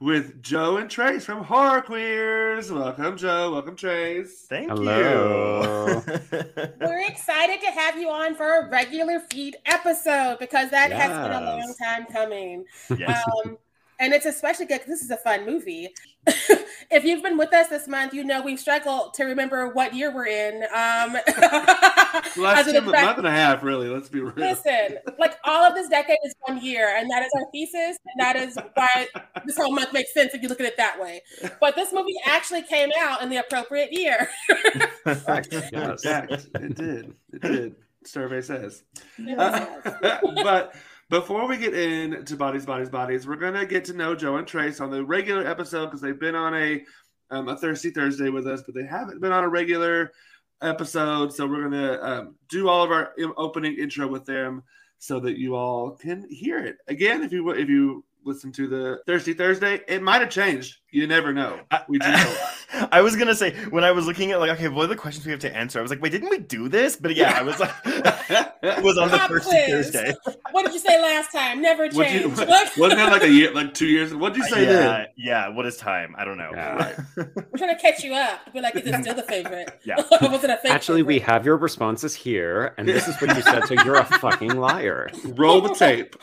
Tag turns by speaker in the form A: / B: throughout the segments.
A: with Joe and Trace from Horror Queers. Welcome, Joe. Welcome, Trace.
B: Thank
C: Hello.
B: you.
D: We're excited to have you on for a regular feed episode because that has been a long time coming.
B: Yes.
D: Um, and it's especially good because this is a fun movie. if you've been with us this month, you know we've struggled to remember what year we're in. Um,
A: Last
D: as
A: two, month and a half, really. Let's be real.
D: Listen, like all of this decade is one year, and that is our thesis, and that is why this whole month makes sense if you look at it that way. But this movie actually came out in the appropriate year.
C: Yes.
A: Fact, it did. It did. Survey says.
D: It
A: Uh, but before we get into bodies, bodies, bodies, we're gonna get to know Joe and Trace on the regular episode because they've been on a um, a Thirsty Thursday with us, but they haven't been on a regular episode. So we're gonna um, do all of our opening intro with them so that you all can hear it again. If you if you listen to the Thirsty Thursday, it might have changed. You never know. We do know.
B: I was gonna say when I was looking at like, okay, what are the questions we have to answer? I was like, wait, didn't we do this? But yeah, I was like, it was on the
D: Pop
B: first
D: quiz.
B: Thursday.
D: what did you say last time? Never
A: What you,
D: change.
A: what, wasn't that like a year, like two years? What did you say
B: yeah,
A: then?
B: yeah. What is time? I don't know.
C: Yeah.
D: We're trying to catch you up. Be like, is it still the favorite?
B: Yeah.
D: Was it a fake
C: Actually, we have your responses here, and this is what you said, so you're a fucking liar.
A: Roll the tape.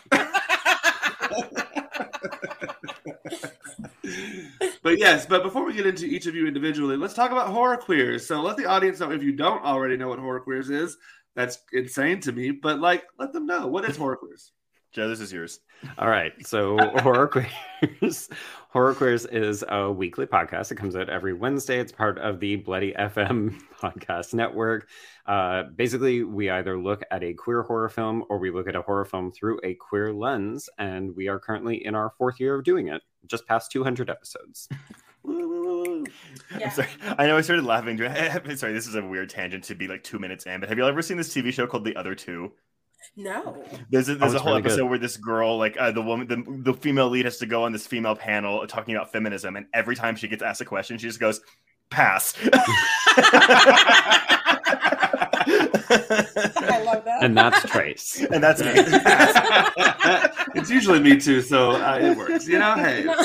A: But yes, but before we get into each of you individually, let's talk about horror queers. So let the audience know if you don't already know what horror queers is. That's insane to me, but like, let them know what is horror queers.
B: Joe, this is yours.
C: All right, so Horror Queers. Horror Queers is a weekly podcast. It comes out every Wednesday. It's part of the Bloody FM podcast network. Uh, basically, we either look at a queer horror film or we look at a horror film through a queer lens, and we are currently in our fourth year of doing it. Just past 200 episodes.
D: Yeah.
B: I'm sorry. I know I started laughing. Sorry, this is a weird tangent to be like two minutes in, but have you ever seen this TV show called The Other Two?
D: No.
B: There's a, there's
C: Oh,
B: a whole
C: really good.
B: episode where this girl, like uh, the woman, the, the female lead, has to go on this female panel talking about feminism, and every time she gets asked a question, she just goes, "Pass."
D: I love that.
C: And that's Trace.
B: and that's me.
A: it's usually me too, so uh, it works. You know, hey.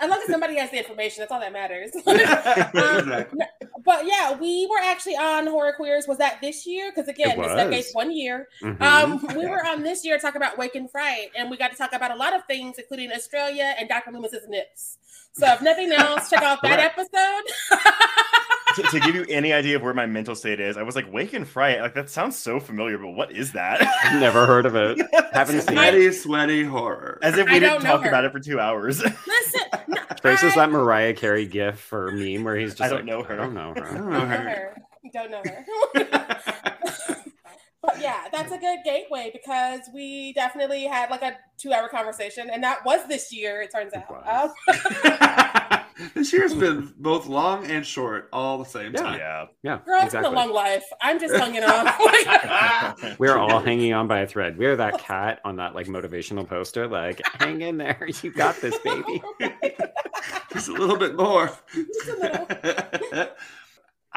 D: No. As long as somebody has the information, that's all that matters.
A: exactly.
D: but yeah, we were actually on Horror Queers. Was that this year? Because again,
C: It
D: this
C: was.
D: decade's one year.
C: Mhm.
D: Um, we were on this year talking about Wake in Fright, and we got to talk about a lot of things, including Australia and Dr. Loomis's nips. So if nothing else, check out that episode.
B: to, to give you any idea of where my mental state is, I was like, "Wake in Fright." Like that sounds so familiar, but what is that?
C: Never heard of it. Haven't seen it.
A: Sweaty, sweaty horror.
B: As if we
D: don't
B: didn't talk about it for two hours.
D: Listen, no,
C: Trace is that Mariah Carey gif or meme where he's just
B: I don't
C: like,
B: know her.
C: I don't know her.
A: don't
D: don't know
A: her.
D: her. Don't know her. but yeah, that's a good gateway because we definitely had like a two-hour conversation, and that was this year. It turns out. Um,
A: this year's been both long and short all the same
C: Yeah.
A: time.
B: yeah.
C: Yeah,
D: girl, it's been a long life. I'm just hanging on.
C: We're all hanging on by a thread. We're that cat on that like motivational poster, like, hang in there, you got this, baby.
A: Just a little bit more.
D: Just a little.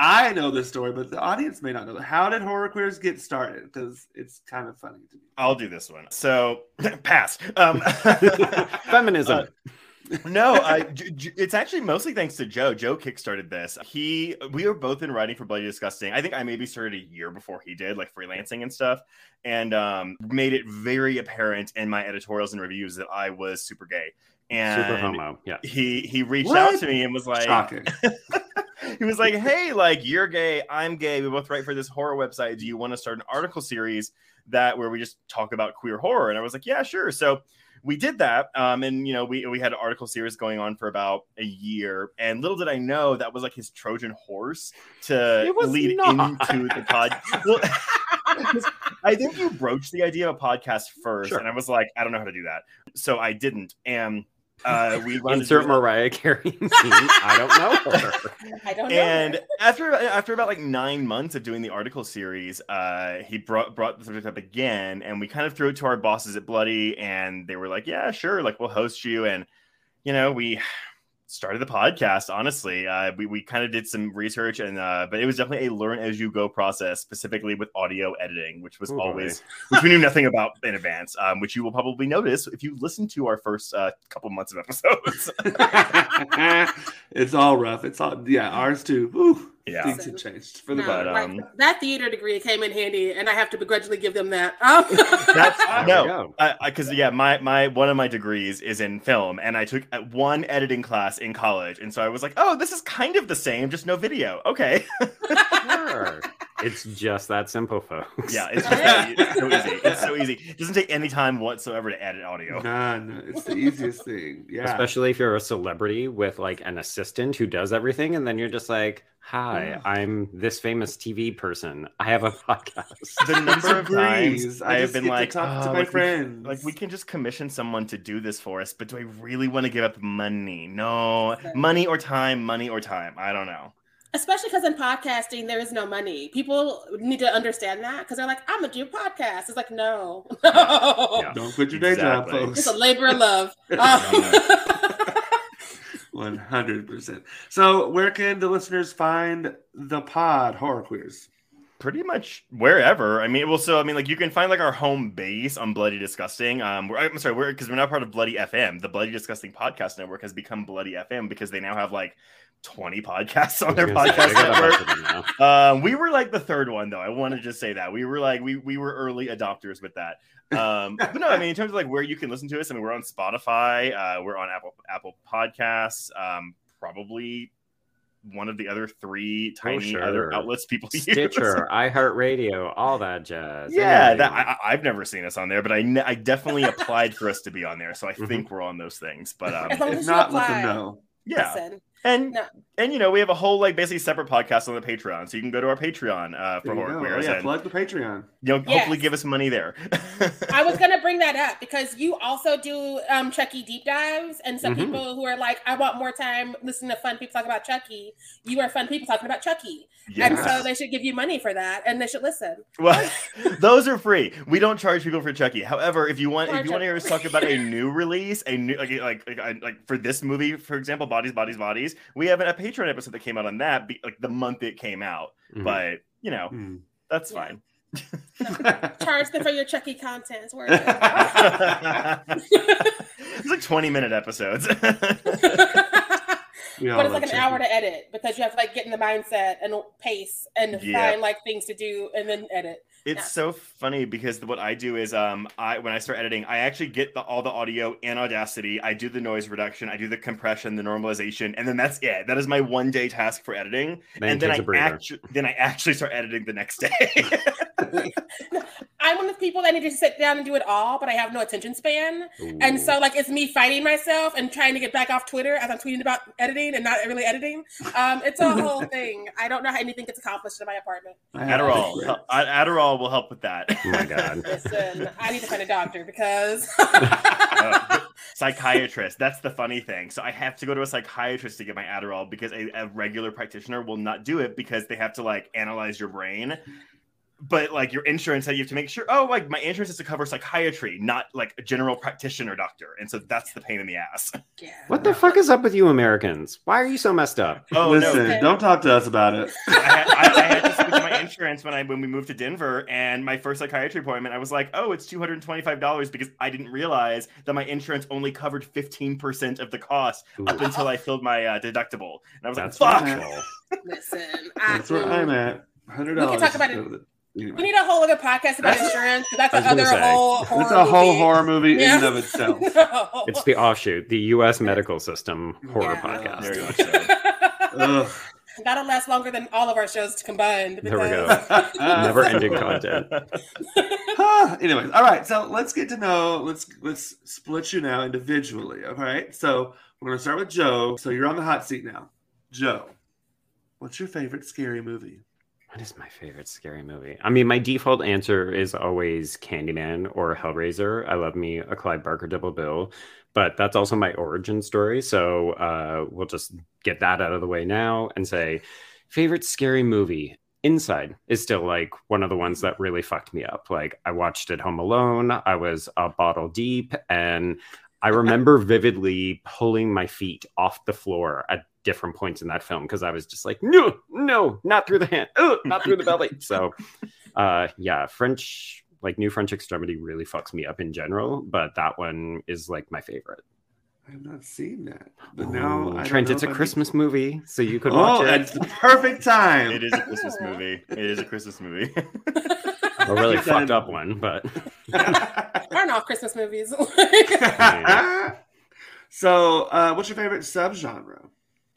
A: I know this story, but the audience may not know. How did horror queers get started? Because it's kind of funny to me.
B: I'll do this one. So, pass. Um,
C: Feminism.
B: Uh, no, I, J- J- it's actually mostly thanks to Joe. Joe kickstarted this. He, we were both in writing for Bloody Disgusting. I think I maybe started a year before he did, like freelancing and stuff, and um, made it very apparent in my editorials and reviews that I was super gay. And
C: Super homo. Yeah.
B: he he reached
A: What?
B: out to me and was like,
A: Shocking.
B: he was like, "Hey, like you're gay, I'm gay. We both write for this horror website. Do you want to start an article series that where we just talk about queer horror?" And I was like, "Yeah, sure." So we did that, um, and you know, we we had an article series going on for about a year. And little did I know that was like his Trojan horse to lead
C: not.
B: into the pod. Well, 'cause I think you broached the idea of a podcast first,
C: Sure.
B: and I was like, I don't know how to do that, so I didn't. And Uh, we wanted
C: Insert. Mariah Carey scene. I don't know her.
D: I don't know.
B: And after after about like nine months of doing the article series, uh, he brought brought the subject up again, and we kind of threw it to our bosses at Bloody, and they were like, "Yeah, sure, like we'll host you." And you know, we started the podcast. Honestly, uh, we we kind of did some research, and uh, but it was definitely a learn as you go process, specifically with audio editing, which was
C: Oh, boy.
B: always which we knew nothing about in advance, um, which you will probably notice if you listen to our first uh, couple months of episodes.
A: it's all rough. It's all yeah, ours too. Woo.
B: Yeah.
A: Things have changed for the
D: No,
A: better.
D: like,
B: um,
D: that theater degree came in handy, and I have to begrudgingly give them that. Um,
B: That's
C: There we
B: no,
C: go.
B: because yeah, my my one of my degrees is in film, and I took uh, one editing class in college, and so I was like, oh, this is kind of the same, just no video. Okay,
C: Sure. It's just that simple, folks.
B: yeah, it's, just, it's so easy. It's so easy. It doesn't take any time whatsoever to edit audio.
A: None. It's the easiest thing. Yeah.
C: Especially if you're a celebrity with like an assistant who does everything, and then you're just like, "Hi, I'm this famous TV person. I have a podcast."
B: The number of times
A: I
B: I have been
A: get to
B: like,
A: talk to
B: "Oh,
A: my
B: like, we-
A: friends."
B: like we can just commission someone to do this for us, but do I really want to give up money? No, money or time, money or time. I don't know.
D: Especially because in podcasting, there is no money. People need to understand that because they're like, I'm going to do a podcast. It's like, no. no.
C: Yeah.
A: Don't quit your day
B: Exactly.
A: job,
D: It's a labor of love.
A: One hundred percent. So, where can the listeners find the pod horror queers?
B: Pretty much wherever. I mean, well, so I mean, like you can find like our home base on Bloody Disgusting. Um, we're, I'm sorry, we're because we're now part of Bloody FM. The Bloody Disgusting podcast network has become Bloody FM because they now have like 20 podcasts on their podcast
C: they got a
B: network.
C: bunch of them now.
B: Um, we were like the third one though. I want to just say that we were like we we were early adopters with that. Um, but no, I mean in terms of like where you can listen to us, I mean we're on Spotify, uh, we're on Apple Apple Podcasts, um, probably one of the other three tiny other
C: Oh, sure.
B: outlets people use.
C: Stitcher, iHeartRadio, all that jazz.
B: Yeah,
C: Hey.
B: that, I, I- I've never seen us on there, but I, I definitely applied for us to be on there, so I
C: Mhm.
B: think we're on those things. But um,
D: As long
A: If
D: as you
A: not, let them know.
B: yeah,
D: Listen,
B: and
D: No.
B: and you know we have a whole like basically separate podcast on the Patreon, so you can go to our Patreon uh, for
A: you
B: horror
A: go. Oh,
B: queers
A: yeah,
B: and
A: plug the Patreon.
B: you know
D: Yes.
B: hopefully give us money there.
D: I was gonna bring that up because you also do um, Chucky deep dives, and some
C: Mhm.
D: people who are like, "I want more time listening to fun people talk about Chucky." You are fun people talking about Chucky, and so they should give you money for that, and they should listen.
B: Well, those are free. We don't charge people for Chucky. However, if you want, if you want to hear us talk about a new release, a new like like like, like, like for this movie, for example, Bodies, Bodies, Bodies, we have a Patreon episode that came out on that, like the month it came out.
C: Mhm.
B: But you know,
A: Hmm.
B: that's
D: Yeah.
B: fine.
D: Charge them for your Chucky content. It's worth
B: it's like twenty minute episodes.
A: We
D: but it's like an
A: Chucky.
D: hour to edit because you have to like get in the mindset and pace and
B: Yeah.
D: find like things to do and then edit.
B: It's
D: Yeah.
B: so funny because what I do is um I when I start editing, I actually get the, all the audio in Audacity. I do the noise reduction, I do the compression, the normalization, and then that's it. That is my one day task for editing.
C: Man
B: and then
C: takes
B: I
C: a breather.
B: actually then I actually start editing the next day.
D: I'm one of the people that need to sit down and do it all, but I have no attention span. And so, like, it's me fighting myself and trying to get back off Twitter as I'm tweeting about editing and not really editing. Um, it's a whole thing. I don't know how anything gets accomplished in my apartment.
A: I have
B: Adderall,
A: to
B: hel- Ad- Adderall will help with that.
C: Oh my god.
D: Listen, I need to find a doctor because
B: Uh, psychiatrist. That's the funny thing. So I have to go to a psychiatrist to get my Adderall because a, a regular practitioner will not do it because they have to like analyze your brain. But like your insurance, you have to make sure. Oh, like my insurance is to cover psychiatry, not like a general practitioner doctor, and so that's the pain in the ass.
D: yeah.
C: What the fuck is up with you Americans? Why are you so messed up?
B: Oh
A: Listen,
B: no,
A: don't talk to us about it.
B: I had, I, I had to switch my insurance when I when we moved to Denver, and my first psychiatry appointment, I was like, "Oh, it's two hundred and twenty five dollars," because I didn't realize that my insurance only covered fifteen percent of the cost up until I filled my uh, deductible, and I was
C: that's
B: like, "Fuck."
C: awful.
D: Listen, I,
A: That's where I'm at. Hundred
D: We
A: dollars.
D: can talk about it. We need a whole other podcast about insurance because that's
C: I was gonna
D: another whole horror
A: It's a whole
D: movie.
A: horror movie in and of itself.
D: No.
C: It's the offshoot, the U.S. medical system horror
D: Yeah.
C: podcast.
B: Very much so.
D: That'll last longer than all of our shows combined.
C: There we go. Never ending content.
A: Anyways, all right. So let's get to know. Let's let's split you now individually. All right. So we're gonna start with Joe. So you're on the hot seat now. Joe, what's your favorite scary movie?
C: What is my favorite scary movie? I mean, my default answer is always Candyman or Hellraiser. I love me a Clive Barker double bill, but that's also my origin story. So uh, we'll just get that out of the way now and say, favorite scary movie. Inside is still like one of the ones that really fucked me up. Like I watched it home alone. I was a bottle deep, and I remember vividly pulling my feet off the floor at different points in that film because I was just like, no, no, not through the hand, Ugh, not through the belly. So, uh, yeah, French, like New French Extremity really fucks me up in general, but that one is like my favorite.
A: I've not seen that, but now
C: Ooh,
A: I
C: Trent, it's a
A: if I
C: Christmas movie, so you could
A: Need...
C: watch
A: Oh,
C: it.
A: it's the perfect time.
B: It is a Christmas movie. It is a Christmas movie.
C: A really
A: You've
C: fucked
A: done-
C: up one, but
D: Aren't all Christmas movies?
A: so, uh, what's your favorite subgenre?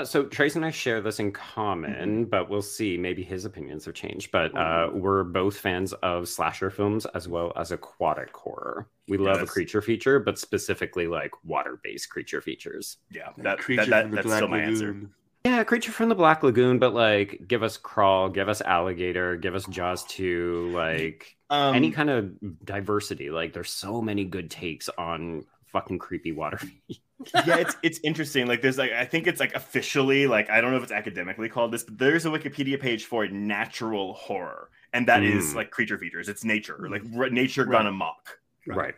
C: So Trace and I share this in common, but we'll see. Maybe his opinions have changed. But uh, we're both fans of slasher films as well as aquatic horror. We love a creature feature, but specifically like water-based creature features.
B: yeah,
A: That
B: that,
A: creature
B: that, that,
A: from the
B: that's
A: Black
B: still my answer.
A: Lagoon.
C: Yeah, creature from the Black Lagoon, but like give us crawl, give us alligator, give us Jaws 2, like
B: Um,
C: any kind of diversity. Like there's so many good takes on fucking creepy water.
B: yeah, it's it's interesting. Like there's like I think it's like officially like I don't know if it's academically called this, but there's a Wikipedia page for natural horror, and that is
C: Mm.
B: like creature features. It's nature, like r- nature
A: Right.
B: gone amok.
C: right.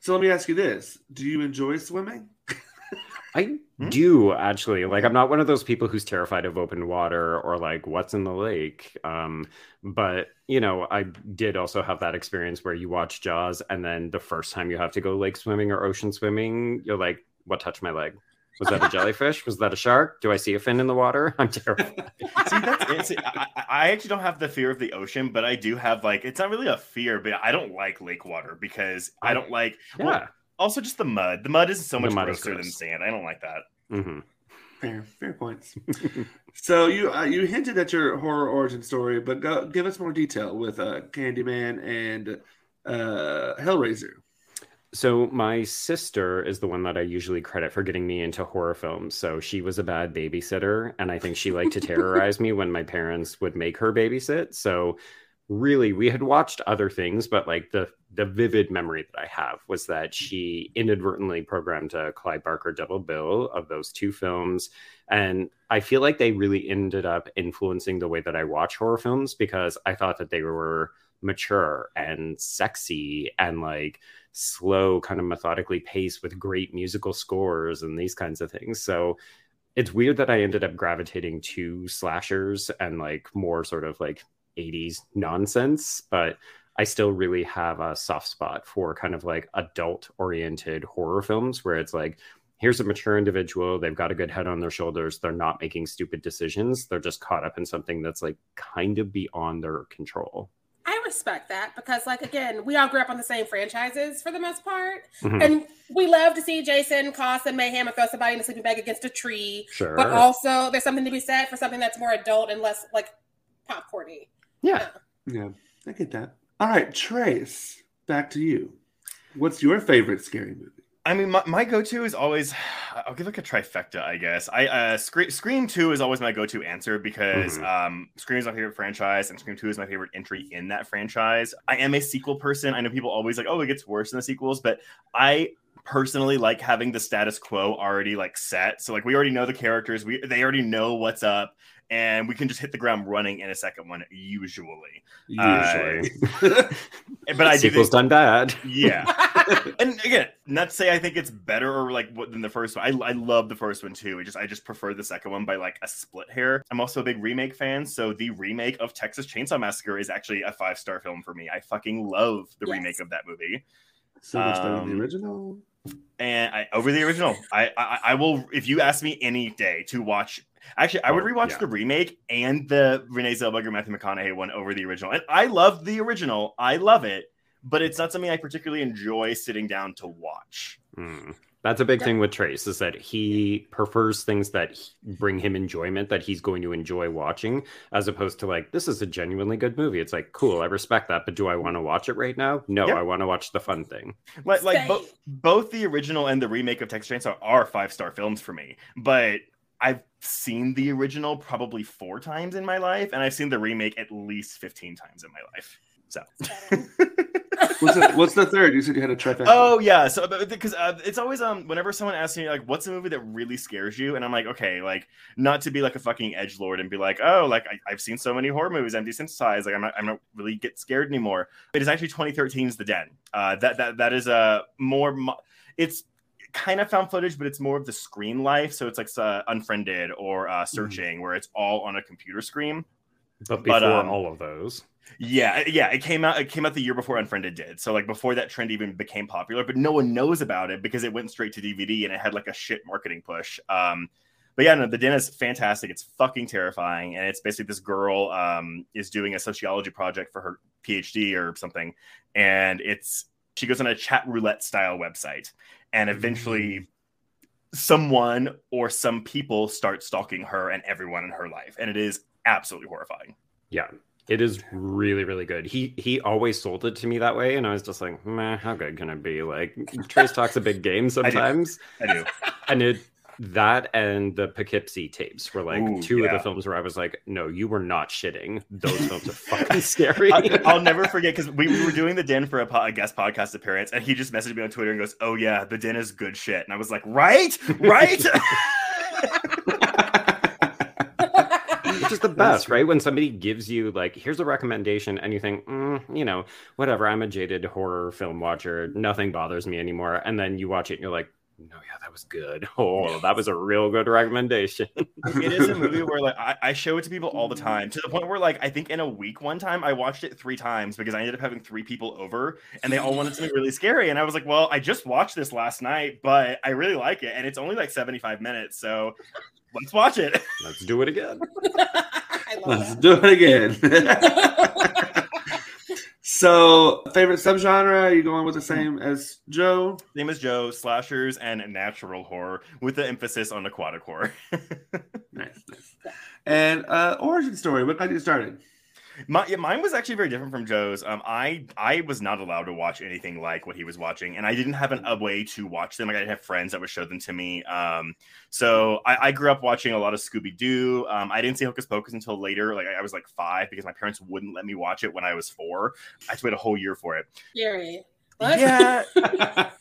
A: So let me ask you this: Do you enjoy swimming?
C: I
B: Hmm?
C: do actually. Like I'm not one of those people who's terrified of open water or like what's in the lake. Um, but you know, I did also have that experience where you watch Jaws and then the first time you have to go lake swimming or ocean swimming, you're like, what touched my leg? Was that a jellyfish? Was that a shark? Do I see a fin in the water? I'm terrified.
B: See, that's it. See, I, I- actually don't have the fear of the ocean, but I do have like it's not really a fear, but I don't like lake water because I don't like. well,
C: Yeah.
B: Also, just the mud. The mud is so much
C: mud is
B: grosser than sand. I don't like that.
C: hmm
A: Fair, fair points. so you uh, you hinted at your horror origin story, but go, give us more detail with uh, Candyman and uh, Hellraiser.
C: So my sister is the one that I usually credit for getting me into horror films. So she was a bad babysitter, and I think she liked to terrorize me when my parents would make her babysit. So really, we had watched other things, but like the the vivid memory that I have was that she inadvertently programmed a Clive Barker double bill of those two films, and I feel like they really ended up influencing the way that I watch horror films because I thought that they were mature and sexy and like slow, kind of methodically paced with great musical scores and these kinds of things. So it's weird that I ended up gravitating to slashers and like more sort of like 80s nonsense, but I still really have a soft spot for kind of like adult oriented horror films where it's like, here's a mature individual. They've got a good head on their shoulders. They're not making stupid decisions. They're just caught up in something that's like kind of beyond their control.
D: I respect that because, like, again, we all grew up on the same franchises for the most part,
C: Mhm.
D: and we love to see Jason cause some mayhem and throw somebody in a sleeping bag against a tree.
C: Sure.
D: But also, there's something to be said for something that's more adult and less like popcorny.
C: yeah.
A: Yeah, I get that. All right, Trace, back to you. What's your favorite scary movie?
B: I mean, my, my go-to is always I'll give like a trifecta, I guess. I uh, Scream, Scream Two is always my go-to answer because
C: Mhm.
B: um, Scream is my favorite franchise, and Scream Two is my favorite entry in that franchise. I am a sequel person. I know people always like, oh, it gets worse in the sequels, but I personally like having the status quo already like set. So like we already know the characters, we they already know what's up, and we can just hit the ground running in a second one usually.
A: Usually.
B: But I do
C: Sequel's
B: think,
C: done bad.
B: yeah. and again, not to say I think it's better or like what than the first one. I, I love the first one too. I just I just prefer the second one by like a split hair. I'm also a big remake fan, so the remake of Texas Chainsaw Massacre is actually a five star film for me. I fucking love the
D: Yes.
B: remake of that movie,
A: so much better than
B: Um,
A: the original.
B: and I over the original. I, I I will if you ask me any day to watch. Actually, I would
C: Oh,
B: rewatch
C: yeah.
B: the remake and the Renee Zellweger Matthew McConaughey one over the original. And I love the original. I love it, but it's not something I particularly enjoy sitting down to watch.
C: Mm. That's a big
D: Yeah.
C: thing with Trace is that he prefers things that bring him enjoyment that he's going to enjoy watching, as opposed to like this is a genuinely good movie. It's like cool, I respect that, but do I want to watch it right now? No,
B: Yeah.
C: I want to watch the fun thing.
B: Like, like
D: Same.
B: both both the original and the remake of Texas Chainsaw are five star films for me, but I seen the original probably four times in my life, and I've seen the remake at least 15 times in my life. So,
A: what's, the, what's the third? You said you had a trifecta.
B: oh yeah, so because uh, it's always um whenever someone asks me like what's a movie that really scares you, and I'm like okay, like not to be like a fucking edge lord and be like oh like I, have seen so many horror movies, I'm desensitized, like I'm not I'm not really get scared anymore. It is actually 2013's The Den. Uh, that that that is a more mo- it's kind of found footage, but it's more of the screen life. So it's like uh, Unfriended or uh, mm-hmm. Searching, mm-hmm. where it's all on a computer screen.
C: But before but, um, all of those,
B: yeah, yeah, it came out. It came out the year before Unfriended did. So like before that trend even became popular, but no one knows about it because it went straight to DVD and it had like a shit marketing push. Um, but yeah, no, the den is fantastic. It's fucking terrifying, and it's basically this girl um, is doing a sociology project for her PhD or something, and it's she goes on a chat roulette style website, and eventually. Mm. Someone or some people start stalking her and everyone in her life, and it is absolutely horrifying.
C: Yeah, it is really, really good. He he always sold it to me that way, and I was just like, "Man, how good can it be?" Like Trace talks a big game sometimes.
B: I do. I do.
C: And it that and the Poughkeepsie tapes were like Ooh, two yeah. of the films where I was like, "No, you were not shitting. Those films are fucking scary."
B: I, will never forget because we, we, were doing the Den for a, po- a, guest podcast appearance, and he just messaged me on Twitter and goes, "Oh yeah, the Den is good shit," and I was like, "Right, right."
C: which is the best, right? When somebody gives you like, here's a recommendation, and you think, mm, you know, whatever. I'm a jaded horror film watcher. Nothing bothers me anymore. And then you watch it, and you're like, no, yeah, that was good. Oh, that was a real good recommendation.
B: it is a movie where like I, I, show it to people all the time to the point where like I think in a week one time I watched it three times because I ended up having three people over and they all wanted something really scary. And I was like, well, I just watched this last night, but I really like it. And it's only like 75 minutes. So let's watch it.
C: Let's do it again.
A: let's that. do it again. So, favorite subgenre? Are you going with the same as Joe?
B: Same as Joe, slashers and natural horror, with the emphasis on aquatic horror.
A: nice, nice. And uh, origin story. What got you started?
B: My, mine was actually very different from Joe's. Um, I I was not allowed to watch anything like what he was watching, and I didn't have an, a way to watch them. Like I didn't have friends that would show them to me. Um, so I, I grew up watching a lot of Scooby Doo. Um, I didn't see Hocus Pocus until later. Like I, I, was like five because my parents wouldn't let me watch it when I was four. I had to wait a whole year for it.
D: Scary.
B: What? Yeah.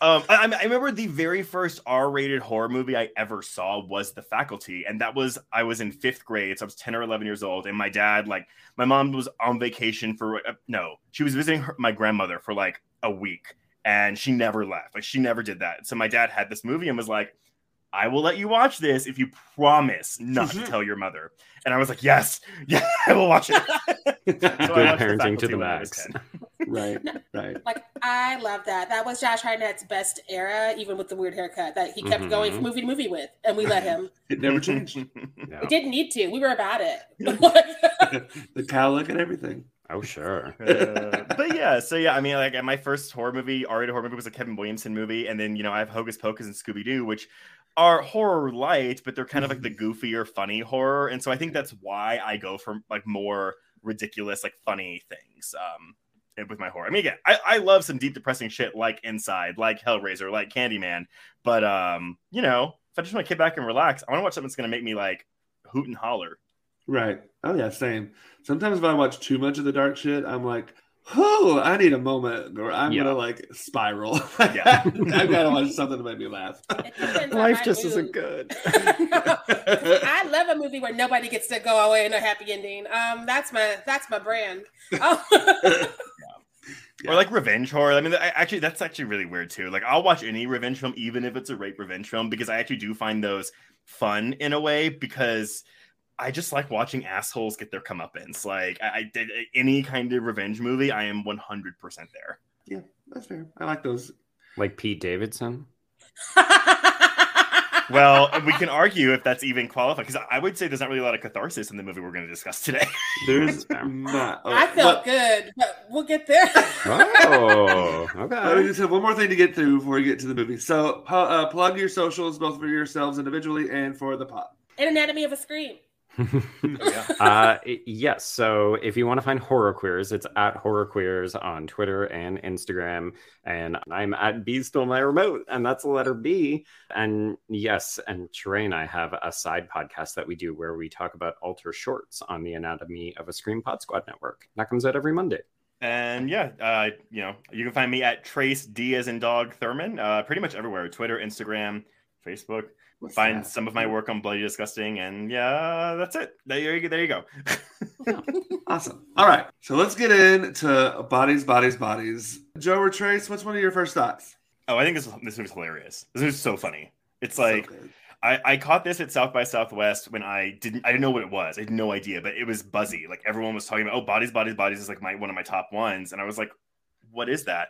B: um, I, I, remember the very first R-rated horror movie I ever saw was The Faculty, and that was I was in fifth grade, so I was ten or eleven years old, and my dad, like, my mom was on vacation for uh, no, she was visiting her, my grandmother for like a week, and she never left. Like, she never did that. So my dad had this movie and was like, I will let you watch this if you promise not to tell your mother. And I was like, yes, yeah, I will watch it.
C: so Good parenting to the max.
A: Right, right.
D: Like I love that. That was Josh Hartnett's best era, even with the weird haircut that he kept mm-hmm. going from movie to movie with, and we let him.
A: it never changed.
D: No. It didn't need to. We were about it.
A: the cow look and everything.
C: Oh sure.
B: uh, but yeah, so yeah, I mean, like my first horror movie, R-rated horror movie, was a Kevin Williamson movie, and then you know I have Hocus Pocus and Scooby Doo, which are horror light, but they're kind of like the mm-hmm. goofier, funny horror. And so I think that's why I go for like more ridiculous, like funny things um, with my horror. I mean, again, I, I love some deep, depressing shit like Inside, like Hellraiser, like Candyman. But, um, you know, if I just want to kick back and relax, I want to watch something that's going to make me like hoot and holler.
A: Right. Oh, yeah, same. Sometimes if I watch too much of the dark shit, I'm like, oh, I need a moment or I'm yeah. gonna like spiral. yeah. I've got to watch something to make me laugh.
C: Life just mood. isn't good.
D: I love a movie where nobody gets to go away in a happy ending. Um, that's my that's my brand. Oh.
B: Yeah. Or like revenge horror. I mean, I, actually, that's actually really weird too. Like, I'll watch any revenge film, even if it's a rape revenge film, because I actually do find those fun in a way because I just like watching assholes get their comeuppance. Like I, I did any kind of revenge movie, I am 100% there.
A: Yeah, that's fair. I like those.
C: Like Pete Davidson.
B: well, we can argue if that's even qualified because I would say there's not really a lot of catharsis in the movie we're going to discuss today.
A: There's not.
D: Oh, I felt but, good, but we'll get there.
C: oh, okay. I
A: just have one more thing to get through before we get to the movie. So, uh, plug your socials, both for yourselves individually and for the pod.
D: An Anatomy of a Scream.
B: Yeah.
C: uh, yes. So if you want to find horror queers, it's at horror queers on Twitter and Instagram. And I'm at B stole my remote, and that's the letter B. And yes, and Trey and I have a side podcast that we do where we talk about alter shorts on the anatomy of a Scream Pod Squad network. That comes out every Monday.
B: And yeah, uh, you know, you can find me at Trace D as in dog Thurman, uh, pretty much everywhere Twitter, Instagram, Facebook. Find
A: that?
B: some of my work on Bloody Disgusting. And yeah, that's it. There you, there you go.
A: Awesome. All right. So let's get into bodies, bodies, bodies. Joe or Trace, what's one of your first thoughts?
B: oh, I think this, this movie's hilarious. This movie's so funny. It's like,
A: good.
B: I, I caught this at South by Southwest when I didn't I didn't know what it was. I had no idea, but it was buzzy. Like everyone was talking about, oh, bodies, bodies, bodies is like my one of my top ones, and I was like, what is that?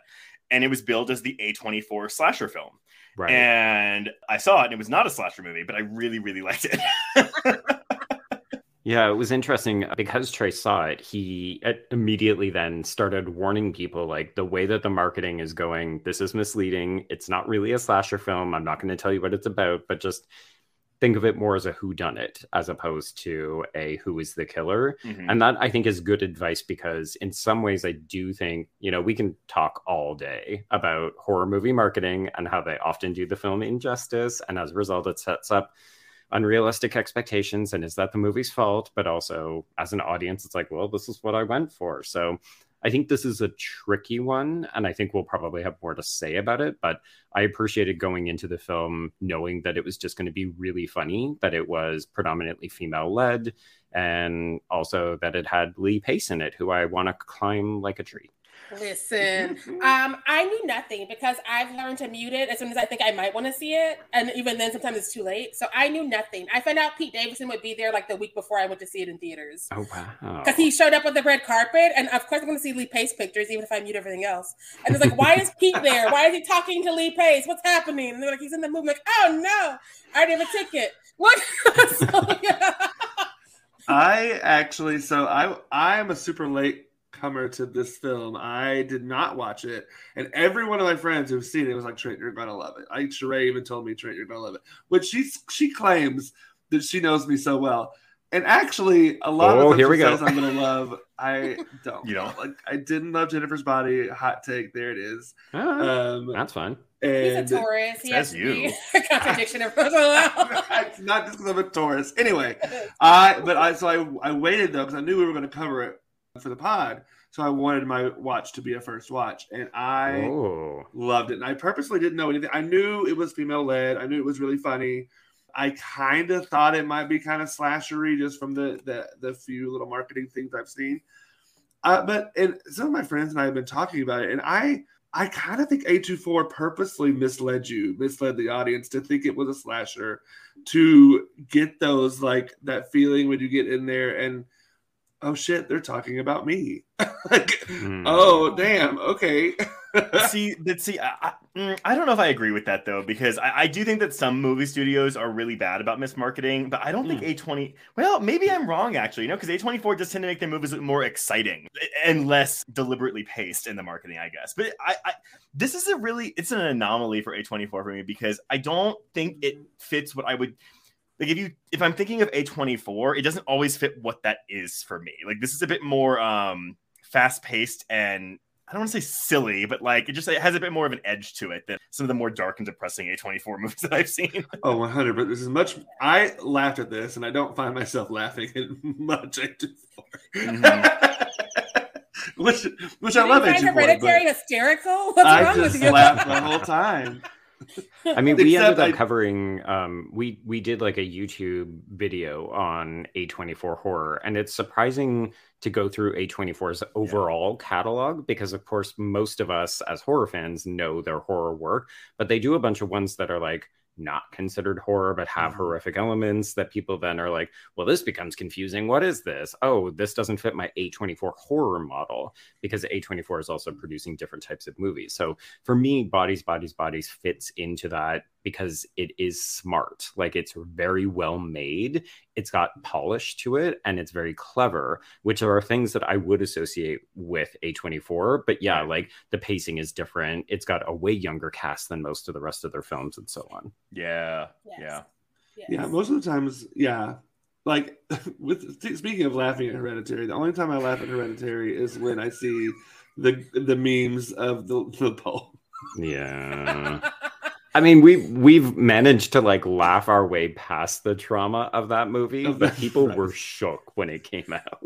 B: And it was billed as the A24 slasher film,
C: Right.
B: and I saw it, and it was not a slasher movie, but I really, really liked it.
C: Yeah, it was interesting because Trey saw it. He uh, immediately then started warning people like the way that the marketing is going, this is misleading. It's not really a slasher film. I'm not going to tell you what it's about, but just think of it more as a who done it as opposed to a who is the killer.
B: Mhm.
C: And that I think is good advice because in some ways I do think, you know, we can talk all day about horror movie marketing and how they often do the film injustice and as a result it sets up unrealistic expectations and is that the movie's fault but also as an audience it's like well this is what i went for so i think this is a tricky one and i think we'll probably have more to say about it but i appreciated going into the film knowing that it was just going to be really funny that it was predominantly female led and also that it had lee pace in it who i want to climb like a tree
D: Listen, um, I knew nothing because I've learned to mute it as soon as I think I might want to see it, and even then, sometimes it's too late. So I knew nothing. I found out Pete Davidson would be there like the week before I went to see it in theaters
C: oh wow
D: because he showed up on the red carpet, and of course I'm going to see Lee Pace pictures, even if I mute everything else. And it's like, why is Pete there? Why is he talking to Lee Pace? What's happening? And they're like, he's in the movie. I'm like, oh no, I already have a ticket. What? so, yeah.
A: I actually, so I I am a super late comer to this film. I did not watch it, and every one of my friends who've seen it was like, "Trent, you're gonna love it." I Sharai even told me, "Trent, you're gonna love it," which she she claims that she knows me so well. And actually, a lot
C: Oh,
A: of
C: here we go.
A: says I'm gonna love. I don't.
B: You don't?
A: like. I didn't love Jennifer's Body. Hot take. There it is. Um,
C: that's fine
D: He's
A: and
D: a Taurus. He has
B: Says
D: to be
B: you.
D: a contradiction every once in a while.
A: it's not just because I'm a Taurus. Anyway, I but I so I I waited though because I knew we were going to cover it for the pod, so I wanted my watch to be a first watch, and I
C: oh
A: loved it. And I purposely didn't know anything. I knew it was female led. I knew it was really funny. I kind of thought it might be kind of slashery just from the the the few little marketing things I've seen. Uh, but and some of my friends and I have been talking about it, and I I kind of think A24 purposely misled you, misled the audience to think it was a slasher, to get those like that feeling when you get in there and oh shit, they're talking about me. like,
C: Hmm.
A: oh damn, okay.
B: see, but see, I, I, mm, I don't know if I agree with that though, because I, I do think that some movie studios are really bad about mismarketing, but I don't think A20. Well, maybe I'm wrong actually, you know, because A24 does tend to make their movies more exciting and less deliberately paced in the marketing, I guess. But I, I this is a really, it's an anomaly for A24 for me because I don't think it fits what I would. Like if you if I'm thinking of A24, it doesn't always fit what that is for me. Like this is a bit more um fast paced and I don't want to say silly, but like it just it has a bit more of an edge to it than some of the more dark and depressing A24 movies that I've seen.
A: Oh, 100. But this is much. I laughed at this, and I don't find myself laughing at much. A24. which, which I love.
D: didn't find
A: A24,
D: Hereditary
A: but
D: hysterical? What's
A: I
D: wrong
A: just
D: with you?
A: laughed the whole time.
C: I mean, we ended up
A: I-
C: covering. Um, we we did like a YouTube video on A24 horror, and it's surprising to go through A24's overall catalog because, of course, most of us as horror fans know their horror work, but they do a bunch of ones that are like not considered horror but have
A: Mhm.
C: horrific elements that people then are like, well, this becomes confusing. What is this? Oh, this doesn't fit my A24 horror model because A24 is also producing different types of movies. So for me, Bodies, Bodies, Bodies fits into that because it is smart. Like it's very well made, it's got polish to it, and it's very clever, which are things that I would associate with A24. But yeah, like the pacing is different. It's got a way younger cast than most of the rest of their films and so on.
B: Yeah,
D: Yes.
B: yeah.
D: Yes.
A: Yeah, most of the times, yeah. like with speaking of laughing at Hereditary, the only time I laugh at Hereditary is when I see the the memes of the the poem.
C: Yeah. I mean, we we've managed to like laugh our way past the trauma of that movie,
A: Of
C: but people were shook when it came out.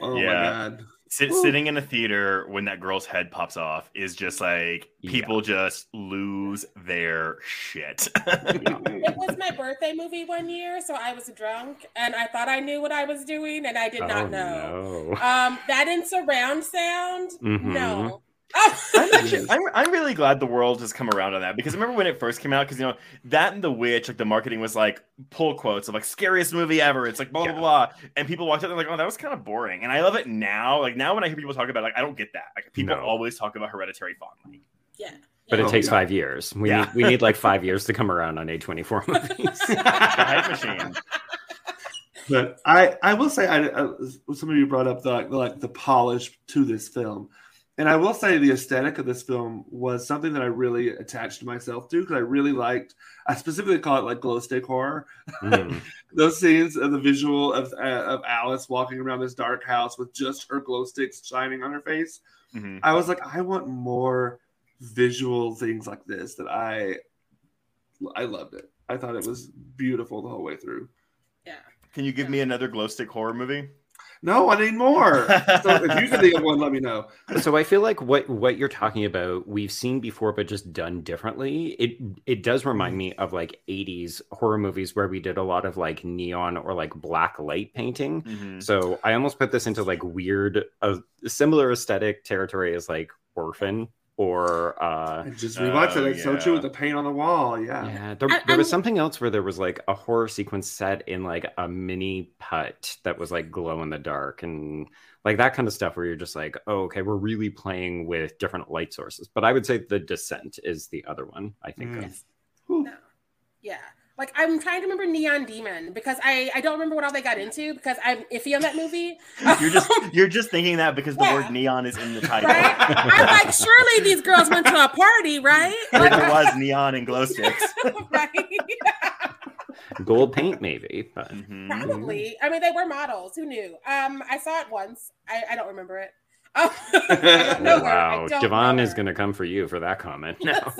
A: Oh
B: Yeah.
A: my god.
B: Sit, sitting in a theater when that girl's head pops off is just like
C: Yeah.
B: people just lose their shit.
D: It was my birthday movie one year, so I was drunk and I thought I knew what I was doing, and I did
C: Oh,
D: not know.
C: no.
D: Um, that in surround sound,
C: Mhm.
D: no.
B: I'm actually, I'm, I'm really glad the world has come around on that because I remember when it first came out because you know that and The Witch, like the marketing was like pull quotes of like scariest movie ever. It's like blah blah
C: Yeah.
B: blah, and people walked out and they're like, oh, that was kind of boring. And I love it now. Like now when I hear people talk about, it, like I don't get that. Like people
C: No.
B: always talk about Hereditary fondly.
D: yeah.
C: But it
A: Oh,
C: takes
A: yeah.
C: five years. We
B: Yeah.
C: need we need like five years to come around on A24 movies.
B: The hype machine.
A: But I, I will say, I, uh, some of you brought up like, the like the polish to this film, and I will say the aesthetic of this film was something that I really attached myself to because I really liked. I specifically call it like glow stick horror.
C: Mm.
A: Those scenes of the visual of uh, of Alice walking around this dark house with just her glow sticks shining on her face.
B: Mhm.
A: I was like, I want more visual things like this. That I, I loved it. I thought it was beautiful the whole way through. Yeah.
B: Can you give me another glow stick horror movie?
A: No, I need more. so if you can think of one, let me know.
C: So I feel like what what you're talking about we've seen before, but just done differently. It it does remind me of like '80s horror movies where we did a lot of like neon or like black light painting.
B: Mhm.
C: So I almost put this into like weird, a similar aesthetic territory as like Orphan or uh
A: I just rewatched it. It's so true
B: yeah.
A: with the paint on the wall. Yeah.
C: yeah, there,
D: I-
C: there was something else where there was like a horror sequence set in like a mini putt that was like glow in the dark and like that kind of stuff where you're just like, oh, okay, we're really playing with different light sources. But I would say The Descent is the other one I think
A: Mm.
C: of.
A: Whew.
D: No. Yeah. Like I'm trying to remember Neon Demon because I I don't remember what all they got into because I'm iffy on that movie.
B: You're just you're just thinking that because the
D: Yeah.
B: word neon is in the title.
D: right? I'm like, surely these girls went to a party, right?
B: Where there was neon and glow sticks.
D: right?
C: Gold paint, maybe. But
B: Mhm.
D: Probably. I mean, they were models. Who knew? Um, I saw it once. I, I don't remember it. Oh, I know her.
C: Wow,
D: don't
C: Javon
D: know
C: is going to come for you for that comment now.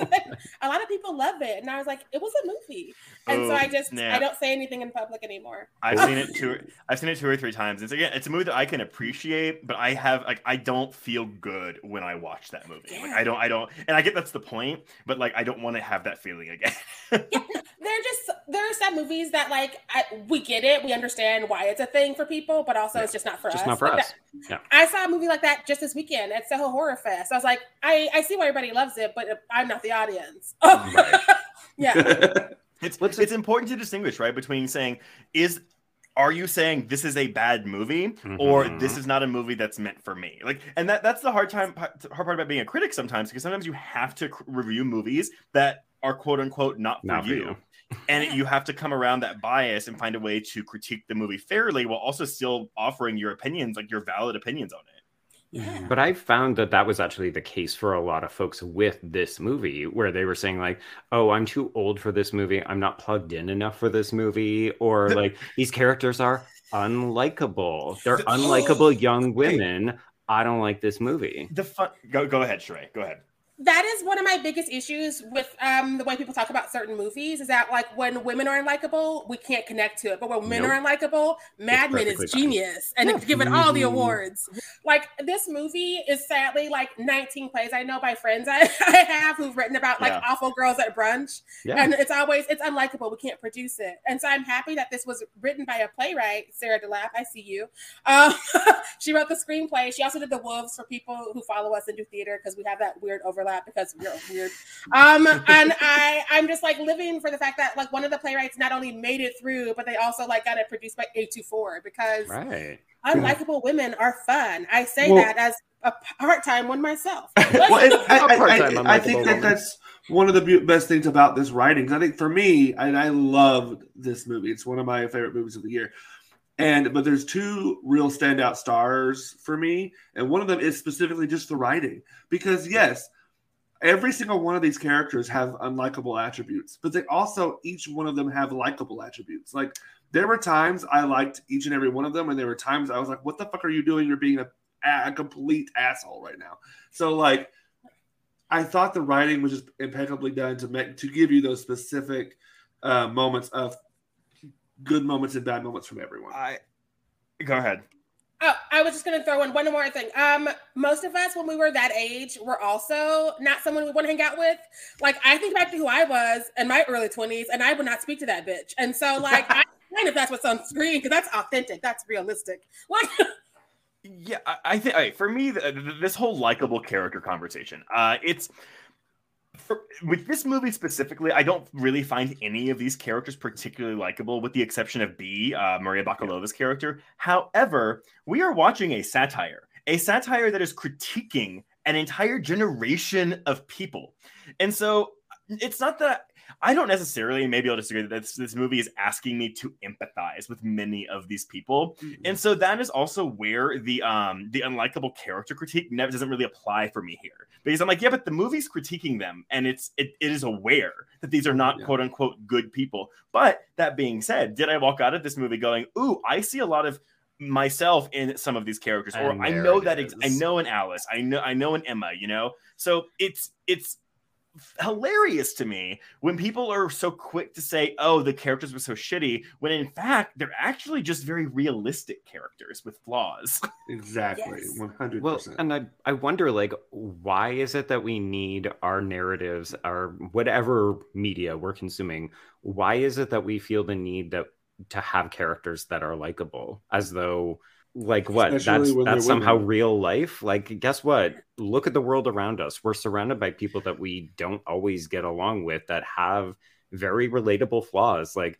D: a lot of people love it, and I was like, it was a movie, and so
B: Oh,
D: I just
B: yeah.
D: I don't say anything in public anymore.
B: I've seen it two. I've seen it two or three times. It's again, it's a movie that I can appreciate, but I have like I don't feel good when I watch that movie. Like I don't, I don't, and I get that's the point, but like I don't want to have that feeling again.
D: They're just there are some movies that like I, we get it, we understand why it's a thing for people, but also it's just not for
C: Just
D: us.
C: not for
D: Like
C: us.
D: that- I saw a movie like that just this weekend at Soho Horror Fest. I was like, I I see why everybody loves it, but I'm not the audience.
B: Right.
D: yeah.
B: It's it's important to distinguish right between saying is are you saying this is a bad movie or
C: Mhm.
B: this is not a movie that's meant for me like and that that's the hard time hard part about being a critic sometimes because sometimes you have to review movies that are quote unquote not for
C: Not for
B: you,
C: you.
B: And you have to come around that bias and find a way to critique the movie fairly while also still offering your opinions like your valid opinions on it
D: Yeah.
C: But I found that that was actually the case for a lot of folks with this movie, where they were saying like, "Oh, I'm too old for this movie. I'm not plugged in enough for this movie," or like, "These characters are unlikable. They're unlikable oh, young women. I don't like this movie."
B: the fun go go ahead Sharai. go ahead
D: that is one of my biggest issues with um, the way people talk about certain movies is that like when women are unlikable, we can't connect to it. But when men
C: Nope.
D: are unlikable, Mad Men is
C: fine.
D: genius and
C: Yeah.
D: it's given all the
A: Mhm.
D: awards. Like this movie is sadly like 19 plays I know by friends I, I have who've written about like
B: Yeah.
D: awful girls at brunch.
C: Yeah,
D: And it's always it's unlikable. We can't produce it. And so I'm happy that this was written by a playwright, Sarah DeLappe. I see you. Um, she wrote the screenplay. She also did the Wolves for people who follow us and do theater because we have that weird overlap because we're weird. Um, and I I'm just like living for the fact that like one of the playwrights not only made it through, but they also like got it produced by A24 because
C: right.
D: unlikable women are fun. I say
A: Well-
D: that as a part-time one myself.
A: well, it, I,
C: A
A: I,
C: part-time
A: I, I think that
C: woman.
A: that's one of the be- best things about this writing. I think for me, and I love this movie. It's one of my favorite movies of the year. And but there's two real standout stars for me, and one of them is specifically just the writing. Because yes, every single one of these characters have unlikable attributes, but they also each one of them have likable attributes. Like there were times I liked each and every one of them, and there were times I was like, "What the fuck are you doing? You're being a, a complete asshole right now." So like, I thought the writing was just impeccably done to make to give you those specific uh, moments of good moments and bad moments from everyone.
B: I go ahead.
D: Oh, I was just gonna throw in one more thing. Um, most of us when we were that age were also not someone we want to hang out with. Like I think back to who I was in my early twenties, and I would not speak to that bitch. And so, like, I kind if that's what's on screen because that's authentic, that's realistic. Like,
B: yeah, I, I think right, for me, the, the, this whole likable character conversation, uh, it's for, with this movie specifically, I don't really find any of these characters particularly likable, with the exception of B, uh, Maria Bakalova's character. However, we are watching a satire, a satire that is critiquing an entire generation of people, and so it's not that I don't necessarily, maybe I'll disagree that this, this movie is asking me to empathize with many of these people. Mm-hmm. And so that is also where the um the unlikable character critique never doesn't really apply for me here. Because I'm like, yeah, but the movie's critiquing them and it's it, it is aware that these are not yeah. quote unquote good people. But that being said, did I walk out of this movie going, ooh, I see a lot of myself in some of these characters, or I know that ex- I know an Alice, I know I know an Emma, you know. So it's it's hilarious to me when people are so quick to say, "Oh, the characters were so shitty," when in fact they're actually just very realistic characters with flaws.
A: Exactly, 100%.
C: Well, and I I wonder like why is it that we need our narratives, our whatever media we're consuming? Why is it that we feel the need that to have characters that are likable, as though like what? Especially that's that's somehow women. real life? Like guess what? Look at the world around us. We're surrounded by people that we don't always get along with that have very relatable flaws. Like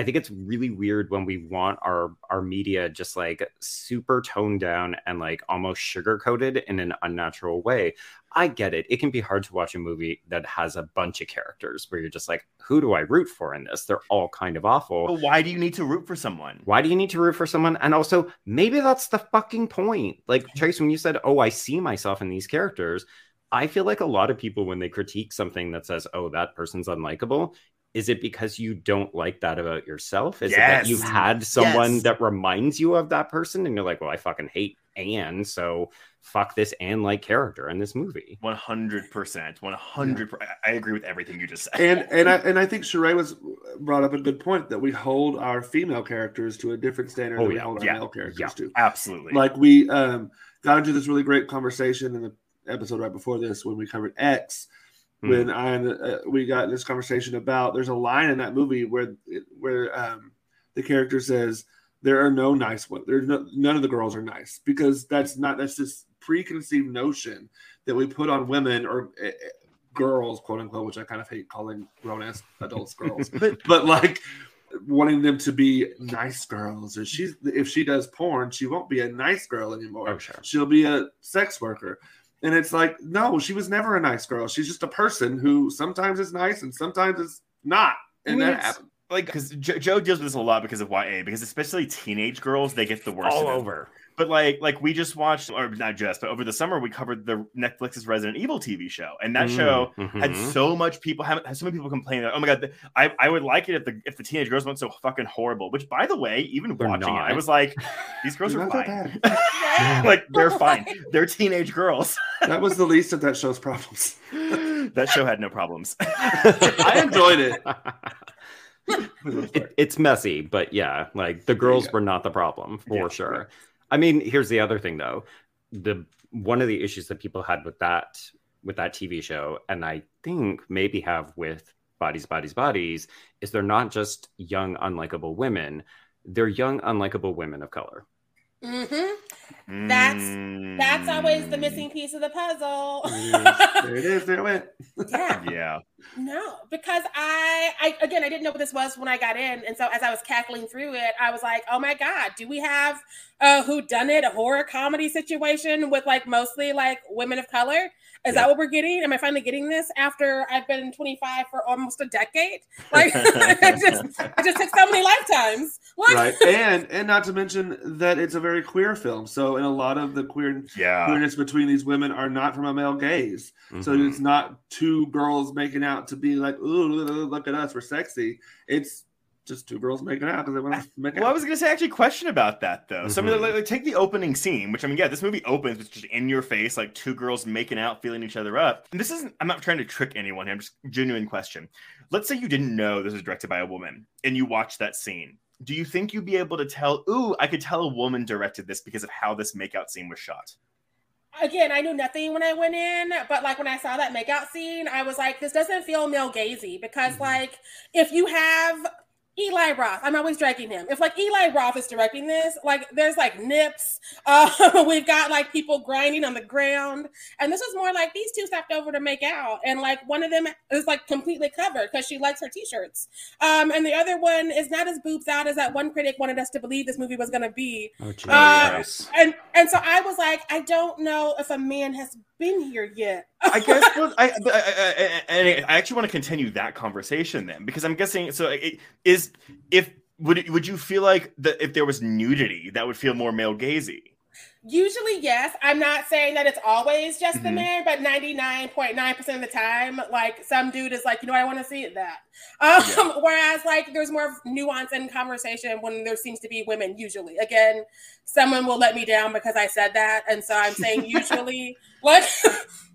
C: I think it's really weird when we want our our media just like super toned down and like almost sugar coated in an unnatural way. I get it. It can be hard to watch a movie that has a bunch of characters where you're just like, who do I root for in this? They're all kind of awful.
B: But why do you need to root for someone?
C: Why do you need to root for someone? And also, maybe that's the fucking point. Like Trace, when you said, "Oh, I see myself in these characters," I feel like a lot of people when they critique something that says, "Oh, that person's unlikable," is it because you don't like that about yourself? Is yes. it that you've had someone yes. that reminds you of that person and you're like, well, I fucking hate Anne, so fuck this Anne like character in this movie.
B: 100%. 100 I agree with everything you just said.
A: And and I and I think Sharai was brought up a good point that we hold our female characters to a different standard oh, than yeah. we hold our yeah. male characters yeah. to.
B: Absolutely.
A: Like we um got into this really great conversation in the episode right before this when we covered X mm. when I uh, we got this conversation about there's a line in that movie where where um, the character says there are no nice ones. There's no, none of the girls are nice because that's not that's this preconceived notion that we put on women or uh, girls, quote unquote, which I kind of hate calling grown ass adults girls, but, but like wanting them to be nice girls or she's if she does porn she won't be a nice girl anymore
C: oh, sure.
A: she'll be a sex worker and it's like, no, she was never a nice girl. She's just a person who sometimes is nice and sometimes is not. And I mean, that happens.
B: Like, because jo- Joe deals with this a lot because of YA, because especially teenage girls, they get the worst.
C: All over.
B: But like, like we just watched, or not just, but over the summer we covered the Netflix's Resident Evil TV show, and that mm, show mm-hmm. had so much people, had, so many people complaining that, oh my god, I, I would like it if the if the teenage girls weren't so fucking horrible. Which, by the way, even they're watching not. it, I was like, these girls are fine. like they're fine. They're teenage girls.
A: that was the least of that show's problems.
B: that show had no problems.
A: I enjoyed it.
C: it. it's messy, but yeah, like the girls were not the problem for yeah, sure. Right. I mean, here's the other thing though. The one of the issues that people had with that with that TV show, and I think maybe have with Bodies, Bodies, Bodies, is they're not just young, unlikable women, they're young, unlikable women of color.
D: Mm-hmm. That's that's always the missing piece of the puzzle.
A: there it is. There it went.
D: yeah.
B: Yeah.
D: No, because I, I again, I didn't know what this was when I got in, and so as I was cackling through it, I was like, "Oh my god, do we have a who done it a horror comedy situation with like mostly like women of color?" Is yeah. that what we're getting? Am I finally getting this after I've been 25 for almost a decade? Like, it just it just took so many lifetimes.
A: Like, right, and and not to mention that it's a very queer film. So, in a lot of the queer
B: yeah.
A: queerness between these women are not from a male gaze. Mm-hmm. So it's not two girls making out to be like, "Ooh, look at us, we're sexy." It's just two girls making out because they want to make
B: Well,
A: out.
B: I was gonna say actually question about that though. So I mean,
C: Mhm.
B: like, like, take the opening scene, which I mean, yeah, this movie opens with just in your face, like two girls making out, feeling each other up. And this isn't. I'm not trying to trick anyone here. I'm just genuine question. Let's say you didn't know this was directed by a woman, and you watched that scene. Do you think you'd be able to tell? Ooh, I could tell a woman directed this because of how this makeout scene was shot.
D: Again, I knew nothing when I went in, but like when I saw that makeout scene, I was like, this doesn't feel male gazy because,
A: Mhm.
D: like, if you have Eli Roth, I'm always dragging him. If like Eli Roth is directing this, like there's like nips, uh, we've got like people grinding on the ground, and this is more like these two stepped over to make out, and like one of them is like completely covered because she likes her t-shirts, um, and the other one is not as boobs out as that one critic wanted us to believe this movie was going to be.
C: Oh, geez.
D: Uh, and and so I was like, I don't know if a man has been here yet.
B: I guess, well, I, I, I, I, and I actually want to continue that conversation then, because I'm guessing. So, it is if would would you feel like that if there was nudity, that would feel more male gazy?
D: Usually, yes. I'm not saying that it's always just the
B: Mhm.
D: man, but 99.9% of the time, like some dude is like, you know, I want to see that. Um,
B: Yeah.
D: Whereas, like, there's more nuance in conversation when there seems to be women, usually. Again, someone will let me down because I said that. And so I'm saying usually, like,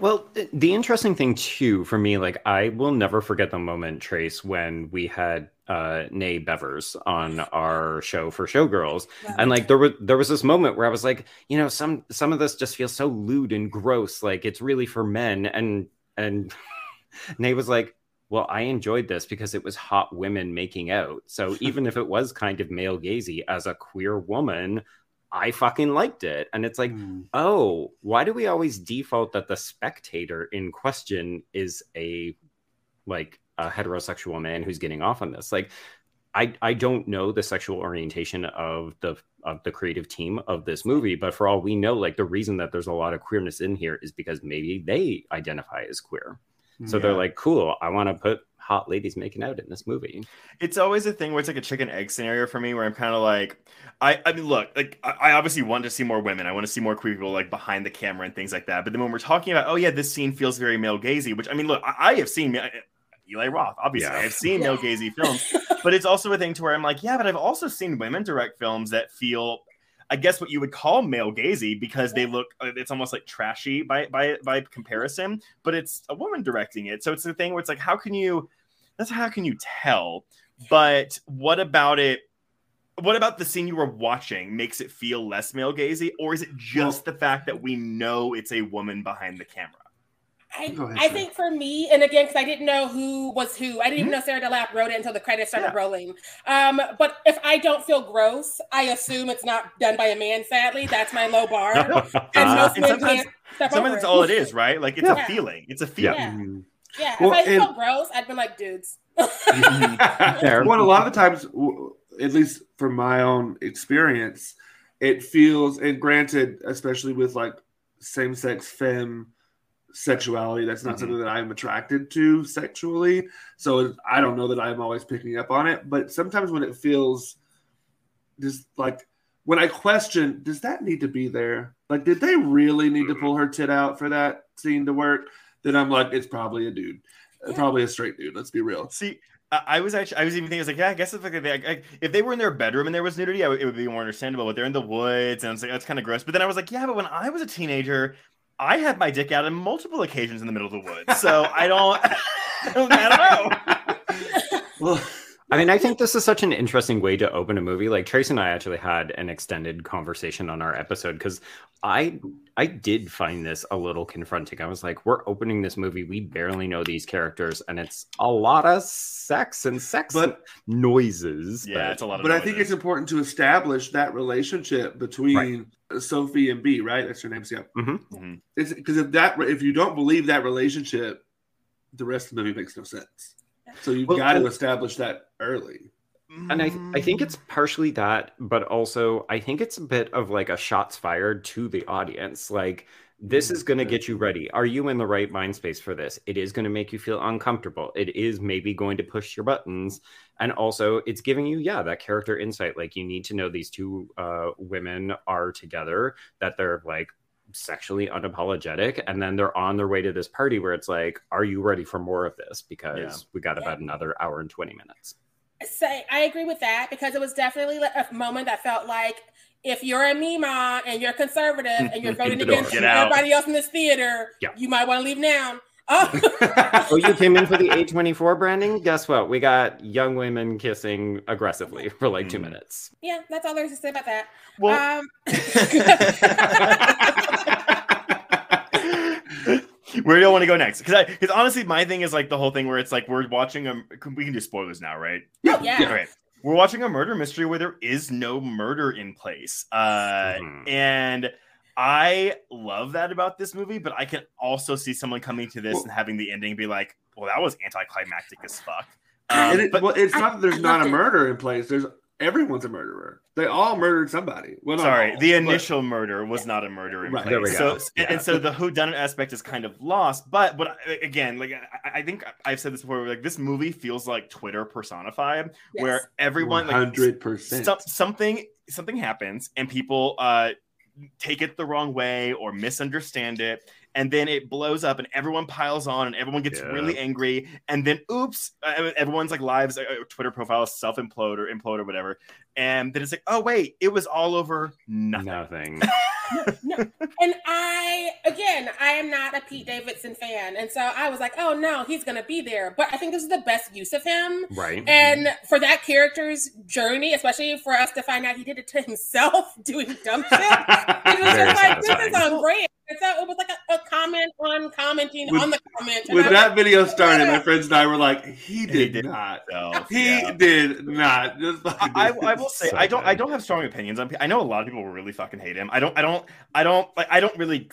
C: Well, the interesting thing too for me, like I will never forget the moment, Trace, when we had uh Nay Bevers on our show for Showgirls, and like there was there was this moment where I was like, you know, some some of this just feels so lewd and gross, like it's really for men, and and Nay was like, well, I enjoyed this because it was hot women making out. So even if it was kind of male gazy, as a queer woman, I fucking liked it, and it's like
A: Mm.
C: oh, why do we always default that the spectator in question is a like a heterosexual man who's getting off on this? Like, I I don't know the sexual orientation of the of the creative team of this movie, but for all we know, like the reason that there's a lot of queerness in here is because maybe they identify as queer. So they're like, cool, I want to put hot ladies making out in this movie.
B: It's always a thing where it's like a chicken egg scenario for me, where I'm kind of like, I, I mean, look, like I, I obviously want to see more women. I want to see more queer people like behind the camera and things like that. But then when we're talking about, oh yeah, this scene feels very male gazy, which I mean, look, I, I have seen uh, Eli Roth, obviously,
C: Yeah.
B: I've seen male gazy films, but it's also a thing to where I'm like, yeah, but I've also seen women direct films that feel. I guess what you would call male gazy because they look uh, it's almost like trashy by by by comparison, but it's a woman directing it. So it's the thing where it's like how can you that's how can you tell? But what about it? What about the scene you were watching makes it feel less male gazy, or is it just the fact that we know it's a woman behind the camera?
D: I,
A: ahead,
D: I think for me, and again, because I didn't know who was who, I didn't even know Sarah DeLappe wrote it until the credits started
B: Mm-hmm. Yeah.
D: rolling. Um, but if I don't feel gross, I assume it's not done by a man. Sadly, that's my low bar, and most
B: Uh, and sometimes-
D: can't step
B: Sometimes
D: over
B: that's all it is, right? Like it's
D: Yeah.
B: a feeling. It's a feeling.
D: Yeah,
A: Mhm.
D: yeah.
A: Well,
D: if I
A: and-
D: felt gross, I'd been like, dudes.
C: Fair.
A: Well, a lot of the times, at least from my own experience, it feels, and granted, especially with like same sex femme sexuality, that's not
B: Mhm.
A: something that I'm attracted to sexually. So I don't know that I'm always picking up on it, but sometimes when it feels just like, when I question, does that need to be there? Like, did they really need to pull her tit out for that scene to work? Then I'm like, it's probably a dude,
D: Yeah.
A: probably a straight dude. Let's be real.
B: See, I I was actually, I was even thinking, I was like, yeah, I guess if, like, they, like, if they were in their bedroom and there was nudity, I would- it would be more understandable. But they're in the woods, and it's like that's kind of gross. But then I was like, yeah, but when I was a teenager, I had my dick out on multiple occasions in the middle of the woods, so I don't, I don't, know.
A: Well,
C: I mean, I think this is such an interesting way to open a movie. Like Trace and I actually had an extended conversation on our episode because I I did find this a little confronting. I was like, we're opening this movie, we barely know these characters, and it's a lot of sex and sex
A: But-
C: noises.
B: Yeah, it's a lot of.
A: but I think it's important to establish that relationship between Sophie and B, right? That's her name. Yeah.
B: Mhm.
A: It's because if that if you don't believe that relationship, the rest of the movie makes no sense. So you've
C: Well,
A: got to establish that early.
C: and I, I think it's partially that, but also I think it's a bit of like a shots fired to the audience. Like, this is going to get you ready. Are you in the right mind space for this? It is going to make you feel uncomfortable. It is maybe going to push your buttons. And also, it's giving you, yeah, that character insight. Like, you need to know these two uh, women are together, that they're like sexually unapologetic. And then they're on their way to this party where it's like, are you ready for more of this? Because
B: Yeah.
C: we got about another hour and 20 minutes.
D: say I agree with that because it was definitely like a moment that felt like if you're a Mima and you're conservative and you're voting against everybody else in this theater,
C: Yeah.
D: you might want to leave now. Oh,
C: Oh, you came in for the A24 branding? Guess what? We got young women kissing aggressively for like two
B: Mm.
C: minutes.
D: yeah, that's all there is to say about that.
B: Well,
D: um,
B: where do you want to go next? Because because honestly, my thing is like the whole thing where it's like we're watching a. We can do spoilers now, right?
D: oh, yeah.
B: All right. We're watching a murder mystery where there is no murder in place. Uh,
C: Mhm.
B: And I love that about this movie, but I can also see someone coming to this
A: Well-
B: and having the ending be like, well, that was anticlimactic as fuck. Um,
A: it,
B: but
A: well, it's
D: I
A: not that there's
D: loved
A: not a
D: it.
A: murder in place. There's everyone's a murderer. They all murdered somebody. Well,
B: sorry,
A: all,
B: the
A: but-
B: initial murder was not a murder in
A: Right.
B: place.
C: There we
B: So,
C: go.
B: and, and so the who done it aspect is kind of lost. But but again, like I, I think I've said this before, like this movie feels like Twitter personified,
D: Yes.
B: where everyone like
A: hundred percent.
B: something something happens and people uh take it the wrong way or misunderstand it and then it blows up and everyone piles on and everyone gets
C: Yeah.
B: really angry and then oops uh, everyone's like lives uh, twitter profiles self implode or implode or whatever and then it's like oh wait it was all over nothing
C: Nothing.
D: no. And I, again, I am not a Pete Davidson fan. And so I was like, oh no, he's going to be there. But I think this is the best use of him.
C: Right.
D: And for that character's journey, especially for us to find out he did it to himself doing dumb shit, it was
C: Very
D: just like, this is on brand. And so it was like a, a comment on commenting
A: With-
D: on the comment.
A: When
D: I was
A: that video started, my friends and I were like, "He did,
B: did
A: not.
B: so
A: He
B: yeah.
A: did not." Just fucking
B: I,
A: did.
B: I will say
C: So
B: I don't I don't have strong opinions on. I know a lot of people really fucking hate him. I don't I don't I don't like I don't really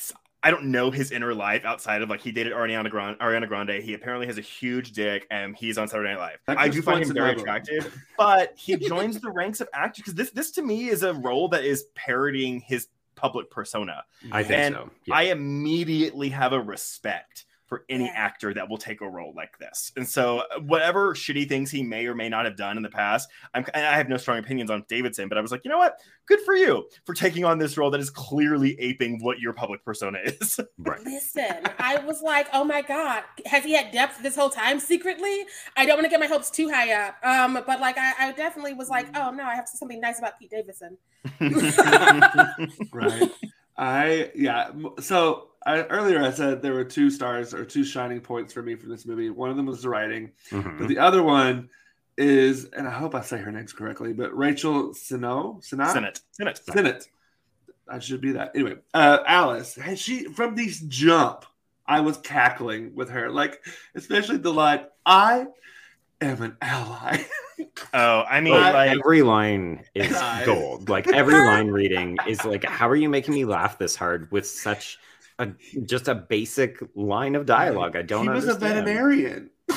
B: I don't know his inner life outside of like he dated Ariana Grande. Ariana Grande. He apparently has a huge dick, and he's on Saturday Night Live.
A: That
B: I do find him very attractive, but he joins the ranks of actors because this this to me is a role that is parodying his public persona.
C: I think
B: And
C: so. Yeah.
B: I immediately have a respect for any
D: Yeah.
B: actor that will take a role like this. And so, uh, whatever shitty things he may or may not have done in the past, I'm, I have no strong opinions on Davidson, but I was like, you know what? Good for you for taking on this role that is clearly aping what your public persona is.
C: right.
D: Listen, I was like, oh my God, has he had depth this whole time secretly? I don't want to get my hopes too high up. Um, but like I, I definitely was like, oh no, I have to say something nice about Pete Davidson.
A: right. I yeah. So I, earlier I said there were two stars or two shining points for me from this movie. One of them was the writing,
C: Mhm.
A: but the other one is, and I hope I say her names correctly, but Rachel Sino, Sinat,
B: Senate, Senate.
A: Sinnott. I should be that anyway. Uh, Alice, has she from these jump? I was cackling with her, like especially the line, "I am an ally."
B: Oh, I mean, like,
C: every line is
A: God.
C: gold. Like every line reading is like, how are you making me laugh this hard with such a just a basic line of dialogue? I don't know.
A: he was a veterinarian.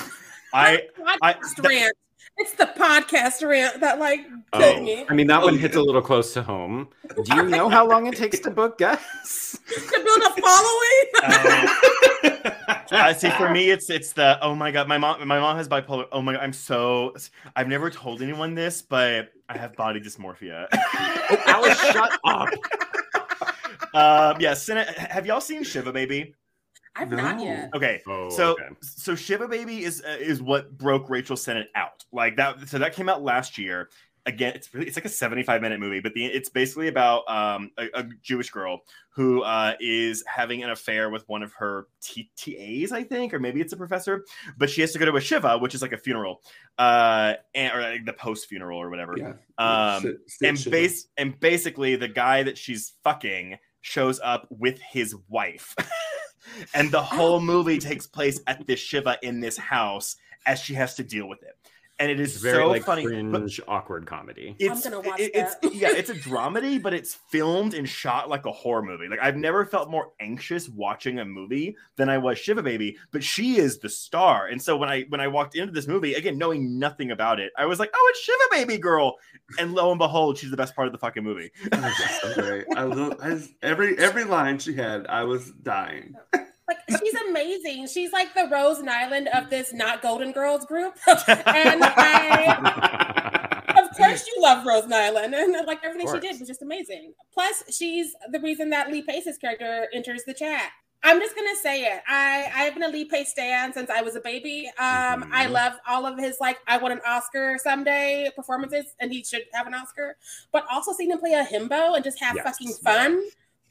B: I, I,
D: podcast rant. It's the podcast rant that like
C: Oh,
D: me.
C: I mean, that one hits a little close to home. Do you know how long it takes to book guests?
D: to build a following.
B: uh, uh, see, for me, it's it's the oh my god, my mom my mom has bipolar. Oh my god, I'm so I've never told anyone this, but I have body dysmorphia.
C: Oh, Alice, shut up.
B: um, yeah, Senate, have y'all seen Shiva Baby?
D: I've not yet.
B: Okay,
C: Oh,
B: so
C: okay.
B: so Shiva Baby is uh, is what broke Rachel Sennott out. Like that. So that came out last year. Again, it's really it's like a 75 minute movie, but the, it's basically about um, a, a Jewish girl who uh, is having an affair with one of her T- TAs, I think, or maybe it's a professor. But she has to go to a shiva, which is like a funeral, uh, and, or like the post funeral or whatever.
A: yeah.
B: Um,
A: Sit- sit
B: and
A: shit.
B: base and basically the guy that she's fucking shows up with his wife. And the oh. whole movie takes place at this shiva in this house as she has to deal with it and it is
C: It's very
B: so
C: like
B: funny but
C: cringe, awkward comedy.
B: it's
D: gonna watch
B: it- it's
D: that.
B: yeah it's a dramedy but it's filmed and shot like a horror movie like i've never felt more anxious watching a movie than i was shiva baby but she is the star and so when i when i walked into this movie again knowing nothing about it i was like oh it's shiva baby girl and lo and behold she's the best part of the fucking movie
A: she's so. I love I, every every line she had. I was dying.
D: Like she's amazing. She's like the Rose Nylund of this not Golden Girls group. and I of course you love Rose Nylund. And like everything she did was just amazing. Plus, she's the reason that Lee Pace's character enters the chat. I'm just gonna say it. I I've been a Lee Pace stan since I was a baby. Um,
C: Mhm.
D: I love all of his like I want an Oscar someday performances, and he should have an Oscar. But also seeing him play a himbo and just have
C: Yes.
D: fucking fun.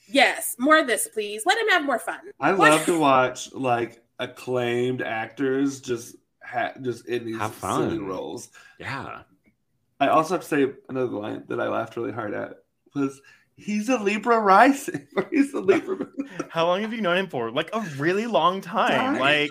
D: Yes, more of this, please. Let him have more fun.
A: I
D: What?
A: love to watch like acclaimed actors just ha- just in these
C: Have
A: silly roles.
C: Yeah.
A: I also have to say another line that I laughed really hard at was he's a Libra rising. or he's a Libra
B: How long have you known him for? Like a really long time.
A: Right.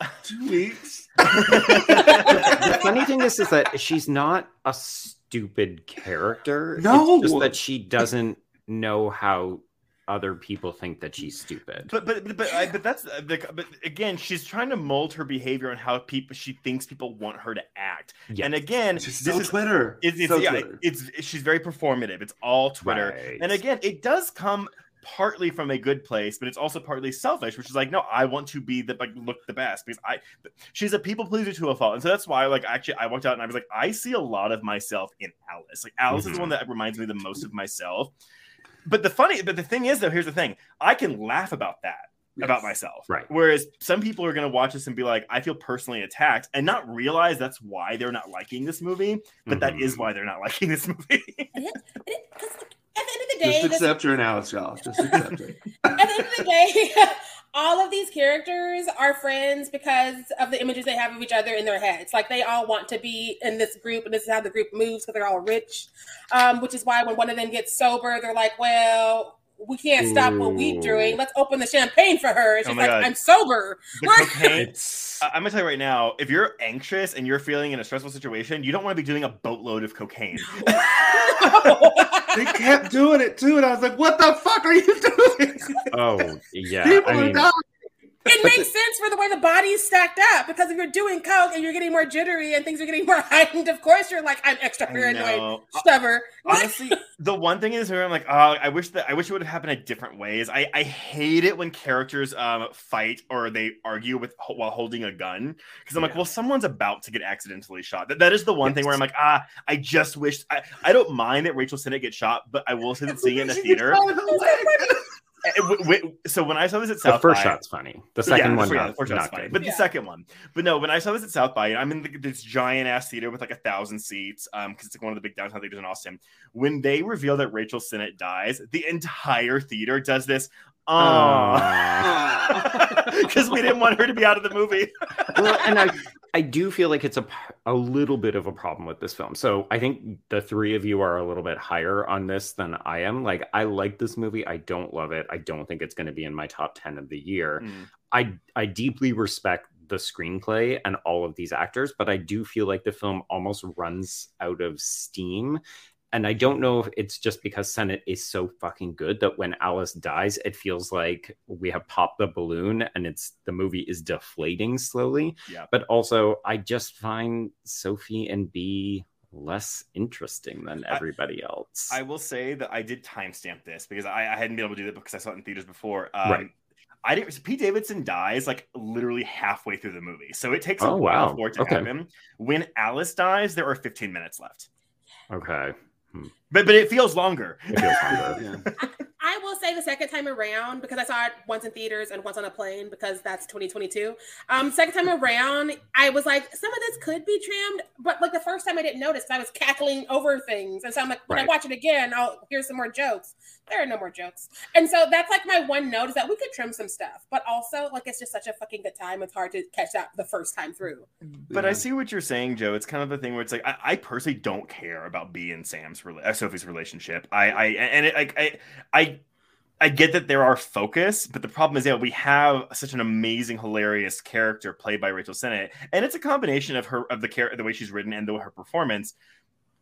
B: Like
A: two weeks.
C: the funny thing is, is that she's not a stupid character.
A: No.
C: it's just that she doesn't know how other people think that she's stupid.
B: But but but but, I, but that's uh, the, but again, she's trying to mold her behavior on how people she thinks people want her to act.
C: Yeah.
B: And again,
A: She's
B: this
A: so
B: is
A: Twitter.
B: it's, it's
A: so
B: yeah,
A: Twitter.
B: it's she's very performative. It's all Twitter.
C: Right.
B: And again, it does come partly from a good place, but it's also partly selfish, which is like, no, I want to be the like look the best because I she's a people pleaser to a fault. And so that's why like actually I walked out and I was like, I see a lot of myself in Alice. Like Alice is
C: Mhm.
B: the one that reminds me the most of myself. But the funny, but the thing is though, here's the thing. I can laugh about that. About myself,
C: Right.
B: Whereas some people are going to watch this and be like, "I feel personally attacked," and not realize that's why they're not liking this movie. But that
C: Mhm.
B: is why they're not liking this movie.
D: It- 'cause, at the end of the day,
A: Just accept your analysis, y'all. Just accept it.
D: at the end of the day, all of these characters are friends because of the images they have of each other in their heads. Like they all want to be in this group, and this is how the group moves because they're all rich. Um, which is why when one of them gets sober, they're like, "Well, we can't stop what we're doing. Let's open the champagne for her." And
B: Oh
D: she's like,
B: God.
D: "I'm sober."
B: the
D: Like-
B: cocaine. I- I'm gonna tell you right now, if you're anxious and you're feeling in a stressful situation, you don't want to be doing a boatload of cocaine.
A: They kept doing it too, and I was like, "What the fuck are you doing?"
C: oh yeah.
A: People
C: I
A: are
C: mean,
A: dying.
D: It makes sense for the way the body's stacked up because if you're doing coke and you're getting more jittery and things are getting more heightened, of course you're like, "I'm extra paranoid." Stubber.
B: Honestly, the one thing is where I'm like, oh, I wish that I wish it would have happened in different ways. I, I hate it when characters um fight or they argue with while holding a gun because I'm like, well, someone's about to get accidentally shot. That, that is the one thing where I'm like, ah, I just wish I, I don't mind that Rachel Sennott gets shot, but I will say that seeing it in the theater.
A: Shot in the leg.
B: w- w- so when I saw this at South, the
C: first
B: by,
C: shot's funny. The second
B: yeah,
C: one,
B: the, fir- yeah,
C: not,
B: the first
C: not
B: funny,
C: good.
B: but
D: Yeah.
B: the second one. But no, when I saw this at South by, I'm in the, this giant ass theater with like a thousand seats, um, because it's like one of the big downtown theaters in Austin. When they reveal that Rachel Sennott dies, the entire theater does this.
C: Aw.
B: Because we didn't want her to be out of the movie.
C: well, and I, I do feel like it's a a little bit of a problem with this film. So I think the three of you are a little bit higher on this than I am. Like, I like this movie. I don't love it. I don't think it's going to be in my top 10 of the year.
B: Mm.
C: I, I deeply respect the screenplay and all of these actors, but I do feel like the film almost runs out of steam. And I don't know if it's just because Senate is so fucking good that when Alice dies, it feels like we have popped the balloon and it's the movie is deflating slowly.
B: Yeah.
C: But also, I just find Sophie and B less interesting than
B: I-
C: everybody else.
B: I will say that I did timestamp this because I, I hadn't been able to do that because I saw it in theaters before. Um,
C: Right.
B: I didn't. Pete Davidson dies like literally halfway through the movie, so it takes a
C: Oh,
B: while
C: wow.
B: for it to
C: Okay.
B: happen. When Alice dies, there are 15 minutes left,
C: okay.
B: But but it feels longer.
C: It feels longer.
A: Yeah.
D: I will say the second time around because I saw it once in theaters and once on a plane because that's 2022. Um, second time around, I was like, some of this could be trimmed, but like the first time I didn't notice, I was cackling over things, and so I'm like, when I watch it again, I'll hear some more jokes. There are no more jokes, and so that's like my one note is that we could trim some stuff, but also like it's just such a fucking good time. It's hard to catch that the first time through.
B: But I see what you're saying, Joe. It's kind of the thing where it's like I, I personally don't care about B and Sam's rela- uh, Sophie's relationship. I I and it, like I I I get that there are focus, but the problem is, yeah, we have such an amazing, hilarious character played by Rachel Sennott, and it's a combination of her of the character, the way she's written, and the, her performance.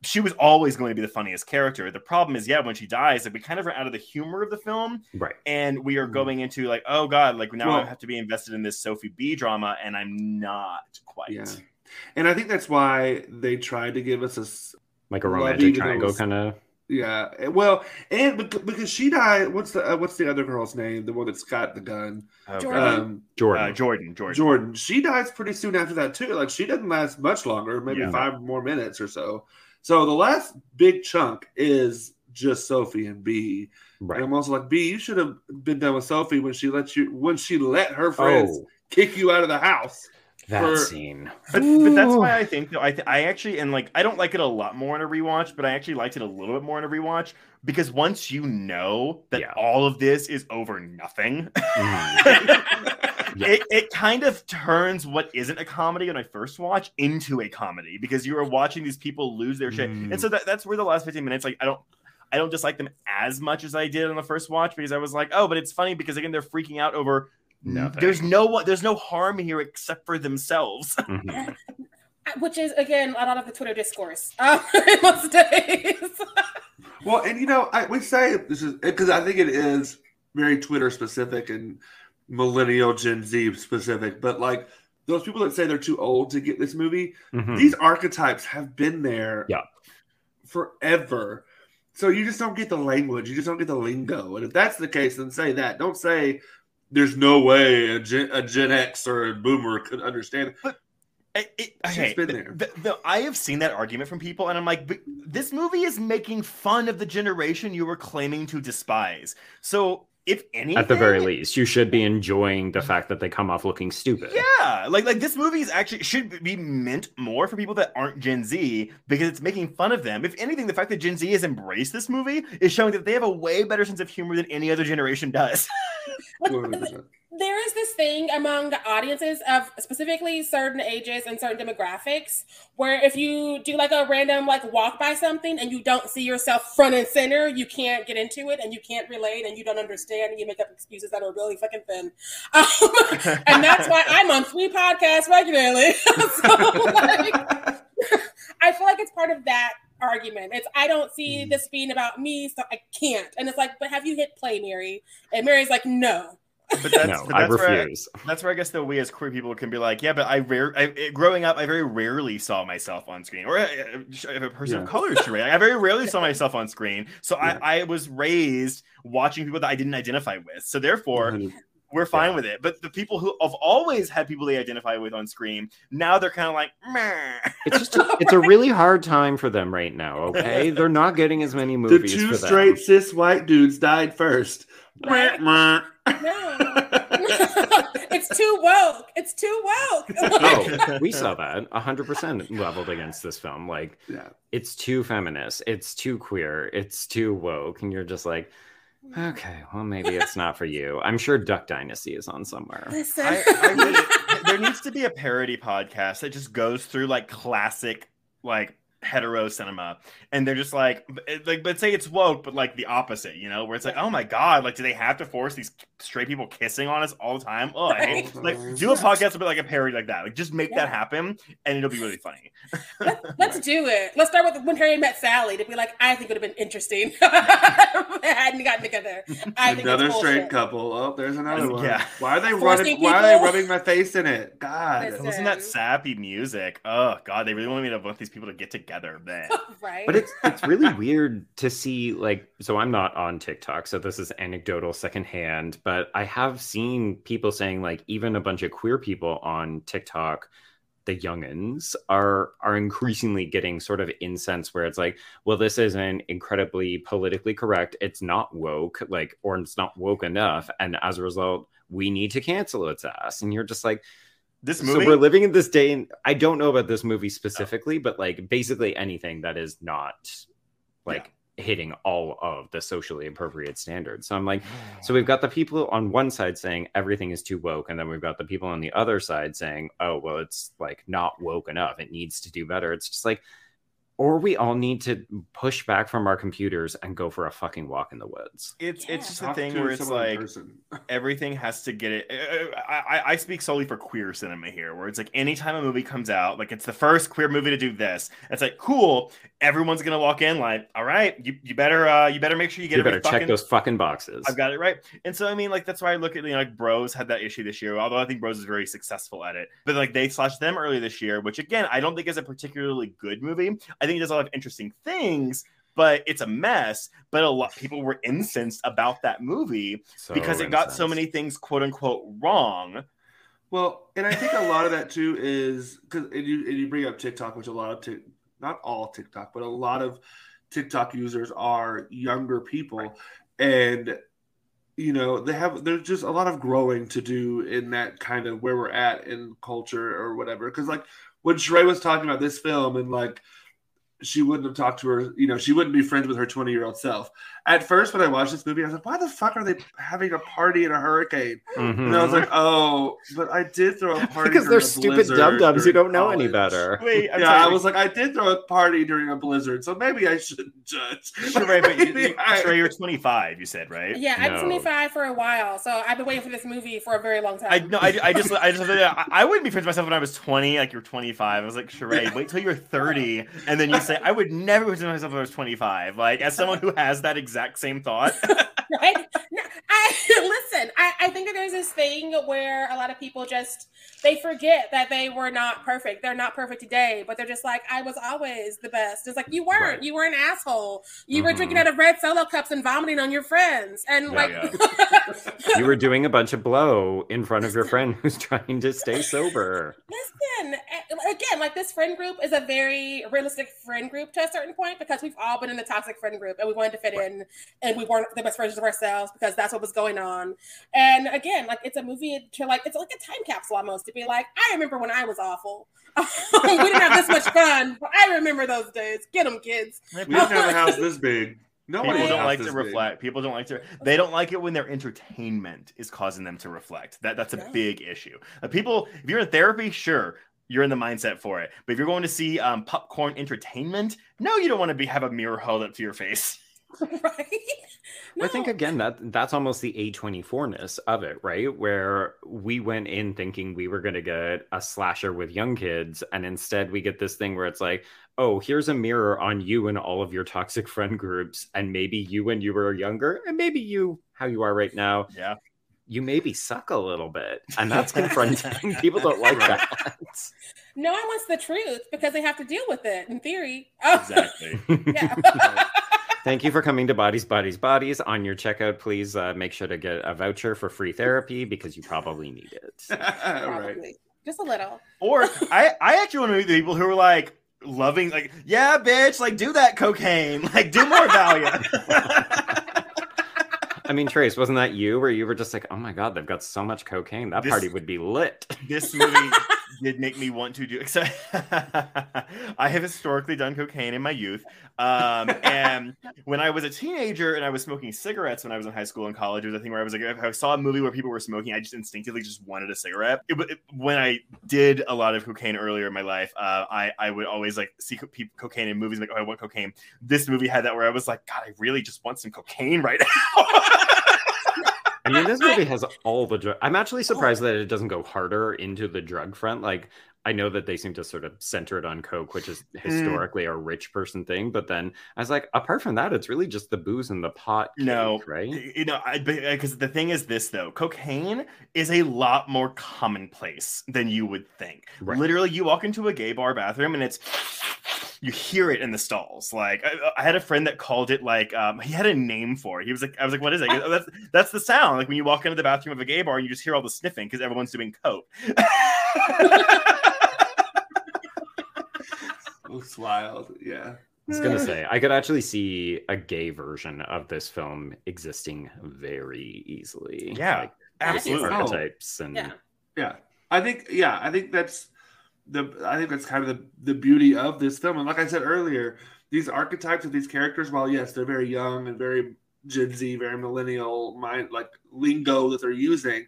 B: She was always going to be the funniest character. The problem is, yeah, when she dies, like we kind of are out of the humor of the film,
C: Right.
B: and we are
A: Mhm.
B: going into like, oh god, like now I have to be invested in this Sophie B drama, and I'm not quite.
A: Yeah. And I think that's why they tried to give us a
C: Like a romantic triangle kind of.
A: Yeah. Well, and because she died. What's the uh, what's the other girl's name? The one that's got the gun.
B: Oh,
D: Jordan.
A: Um,
C: Jordan.
B: Uh, Jordan, Jordan.
A: Jordan. She dies pretty soon after that too. Like she doesn't last much longer, maybe
B: Yeah.
A: five more minutes or so. So the last big chunk is just Sophie and B.
C: Right.
A: And I'm also like, B, you should have been done with Sophie when she let you when she let her friends
C: Oh,
A: kick you out of the house.
C: That
A: for-
C: scene.
B: But, but that's why I think though I th- I actually and like I don't like it a lot more in a rewatch, but I actually liked it a little bit more in a rewatch because once you know that
C: Yeah.
B: all of this is over nothing,
C: Mhm. Yeah.
B: it, it kind of turns what isn't a comedy when I first watch into a comedy because you are watching these people lose their shit,
C: Mm.
B: and so that, that's where the last fifteen minutes like I don't. I don't dislike them as much as I did on the first watch because I was like, oh, but it's funny because again they're freaking out over
C: Nothing.
B: there's no one there's no harm here except for themselves.
C: Mhm.
D: Which is again a lot of the Twitter discourse uh, most days.
A: Well, and you know, I we say this is because I think it is very Twitter specific and millennial Gen Z specific, but like those people that say they're too old to get this movie,
C: Mhm.
A: these archetypes have been there
C: Yeah.
A: forever. So you just don't get the language, you just don't get the lingo. And if that's the case, then say that. Don't say there's no way a Gen, a Gen X or a Boomer could understand. it.
B: It, it,
A: She's
B: okay,
A: been
B: the-
A: there.
B: the- the- I have seen that argument from people, and I'm like, but this movie is making fun of the generation you were claiming to despise. So, if anything,
C: At the very least, you should be enjoying the fact that they come off looking stupid.
B: yeah, like like this movie is actually should be meant more for people that aren't Gen Z because it's making fun of them. If anything, the fact that Gen Z has embraced this movie is showing that they have a way better sense of humor than any other generation does.
A: 100%.
D: there is this thing among audiences of specifically certain ages and certain demographics where if you do like a random like walk by something and you don't see yourself front and center, you can't get into it and you can't relate and you don't understand and you make up excuses that are really fucking thin. Um, and that's why I'm on three podcasts regularly. so like, I feel like it's part of that argument. It's I don't see this being about me, so I can't. And it's like, but have you hit play, Mary? And Mary's like, no.
B: But that's,
C: no,
B: but
C: I
B: that's where
C: refuse.
B: that's where I guess that we as queer people can be like, yeah, but I rare I, growing up, I very rarely saw myself on screen, or uh, if a person
A: Yeah.
B: of color is Sharai, I very rarely saw myself on screen. So
A: Yeah.
B: I, I was raised watching people that I didn't identify with. So therefore, we're fine
C: Yeah.
B: with it. But the people who have always had people they identify with on screen, now they're kind of like, Meh.
C: It's just a, it's a really hard time for them right now. Okay, they're not getting as many movies.
A: The two
C: for them.
A: straight cis white dudes died first.
D: Right.
A: Meh.
D: No. it's too woke. It's too woke.
C: Oh, we saw that hundred percent leveled against this film. Like
A: yeah.
C: it's too feminist, it's too queer, it's too woke, and you're just like, okay, well maybe it's not for you. I'm sure Duck Dynasty is on somewhere.
D: Listen.
B: I, I really, there needs to be a parody podcast that just goes through like classic, like hetero cinema, and they're just like, it- like, but say it's woke, but like the opposite, you know, where it's like, oh my god, like, do they have to force these straight people kissing on us all the time? Oh,
A: Right.
B: Like, do a podcast about like a parody like that. Like, just make
D: Yeah.
B: that happen, and it'll be really funny.
D: Let's do it. Let's start with when Harry met Sally to be like, I think it would have been interesting. they hadn't gotten together. I
A: Another
D: it's
A: straight couple. Oh, there's another one.
B: Yeah.
A: Why are they
D: Forcing
A: running? Why are they rubbing my face in it? God.
D: Listen.
B: Listen to that sappy music. Oh god, they really want me to want these people to get together. Man.
D: right?
C: But it's it's really weird to see like so I'm not on TikTok, so this is anecdotal secondhand, but I have seen people saying like even a bunch of queer people on TikTok, the youngins are are increasingly getting sort of incense where it's like, well, this isn't incredibly politically correct, it's not woke, like or it's not woke enough, and as a result, we need to cancel its ass. And you're just like,
B: This
C: so
B: movie.
C: we're living in this day and i don't know about this movie specifically but like basically anything that is not like hitting all of the socially appropriate standards so i'm like so we've got the people on one side saying everything is too woke and then we've got the people on the other side saying oh well it's like not woke enough it needs to do better it's just like or we all need to push back from our computers and go for a fucking walk in the woods
B: it's
D: Yeah.
B: it's just a thing where it's like everything has to get it. uh, I, I, I speak solely for queer cinema here, where it's like anytime a movie comes out, like it's the first queer movie to do this. It's like cool. Everyone's gonna walk in like, all right, you, you better uh you better make sure you get
C: you
B: every
C: better check those fucking boxes
B: I've got it right. And so I mean, like that's why I look at you know, like Bros had that issue this year, although I think Bros is very successful at it. But like they slashed them earlier this year, which again I don't think is a particularly good movie. I think it does a lot of interesting things, but it's a mess. But a lot people were incensed about that movie
C: So
B: because it got so many things quote unquote wrong.
A: Well, and I think a lot of that too is because and you and you bring up TikTok, which a lot of Tik not all TikTok, but a lot of TikTok users are younger people, and you know they have there's just a lot of growing to do in that kind of where we're at in culture or whatever. Because like when Sharai was talking about this film and like she wouldn't have talked to her, you know, she wouldn't be friends with her 20 year old self. At first, when I watched this movie, I was like, why the fuck are they having a party in a hurricane? Mm-hmm. And I was like, oh, but I did throw a party
C: because they're
A: a
C: stupid
A: blizzard
C: dum dums who don't know any better.
B: Wait, I'm
A: yeah,
B: sorry.
A: I was like, I did throw a party during a blizzard, so maybe I shouldn't judge.
B: Sharai, but you, you,
A: I-
B: Sharai, you're 25. You said right?
D: Yeah, I've
C: No.
D: been 25 for a while, so I've been waiting for this movie for a very long time.
B: I no, I, I just, I just, I, I wouldn't be friends with myself when I was 20. Like you're 25. I was like, Sharai, wait till you're 30, and then you say, I would never be friends myself when I was 25. Like as someone who has that exact same thought.
D: right? No, I listen. I, I think that there's this thing where a lot of people just they forget that they were not perfect. They're not perfect today, but they're just like, I was always the best. It's like you weren't.
C: Right.
D: You were an asshole. You were
C: Mhm.
D: drinking out of red solo cups and vomiting on your friends, and
B: Yeah,
D: like.
C: You were doing a bunch of blow in front of your friend who's trying to stay sober.
D: Listen, again, like this friend group is a very realistic friend group to a certain point because we've all been in the toxic friend group and we wanted to fit in and we weren't the best versions of ourselves because that's what was going on. And again, like it's a movie to like, it's like a time capsule almost to be like, I remember when I was awful. we didn't have this much fun, but I remember those days. Get them, kids.
A: We didn't have a house this big. No
B: People don't like
A: this
B: to
A: big.
B: reflect. People don't like to. They don't like it when their entertainment is causing them to reflect. That that's a
D: Yeah.
B: big issue. Uh, people, if you're in therapy, sure, you're in the mindset for it. But if you're going to see um, popcorn entertainment, no, you don't want to be have a mirror held up to your face.
D: right?
C: I think again that that's almost the A24ness of it, right? Where we went in thinking we were going to get a slasher with young kids and instead we get this thing where it's like, "Oh, here's a mirror on you and all of your toxic friend groups and maybe you when you were younger and maybe you how you are right now,
B: Yeah,
C: you maybe suck a little bit." And that's confronting. People don't like that.
D: no one wants the truth because they have to deal with it in theory. Oh,
B: exactly.
D: yeah.
C: Thank you for coming to Bodies, Bodies, Bodies. On your checkout, please uh, make sure to get a voucher for free therapy because you probably need it.
A: right.
D: Just a little.
B: Or I, I actually want to meet the people who are like loving, like, yeah, bitch, like do that cocaine, like do more Valiant.
C: I mean, Trace, wasn't that you where you were just like, oh my God, they've got so much cocaine. That
B: This-
C: party would be lit.
B: this movie did make me want to do. Except I have historically done cocaine in my youth, um, and when I was a teenager and I was smoking cigarettes when I was in high school and college, it was a thing where I was like, if I saw a movie where people were smoking, I just instinctively just wanted a cigarette. It, it- when I did a lot of cocaine earlier in my life, uh, I I would always like see co- cocaine in movies, like oh, I want cocaine. This movie had that where I was like, God, I really just want some cocaine right now.
C: I mean, this movie has all the drug. I'm actually surprised oh. that it doesn't go harder into the drug front. Like, I know that they seem to sort of center it on coke, which is historically a rich person thing. But then I was like, apart from that, it's really just the booze and the pot.
B: No,
C: right?
B: you know because the thing is this though cocaine is a lot more commonplace than you would think
C: Right.
B: literally you walk into a gay bar bathroom and it's you hear it in the stalls like I, I had a friend that called it like um, he had a name for it he was like i was like what is it goes, "Oh, that's that's the sound like when you walk into the bathroom of a gay bar and you just hear all the sniffing because everyone's doing coke
A: It's wild. Yeah.
C: I was gonna say I could actually see a gay version of this film existing very easily.
B: Yeah,
C: like,
B: absolutely
C: archetypes and
D: Yeah.
A: Yeah. I think yeah, I think that's the I think that's kind of the, the beauty of this film. And like I said earlier, these archetypes of these characters, while yes, they're very young and very Gen Z, very millennial mind like lingo that they're using,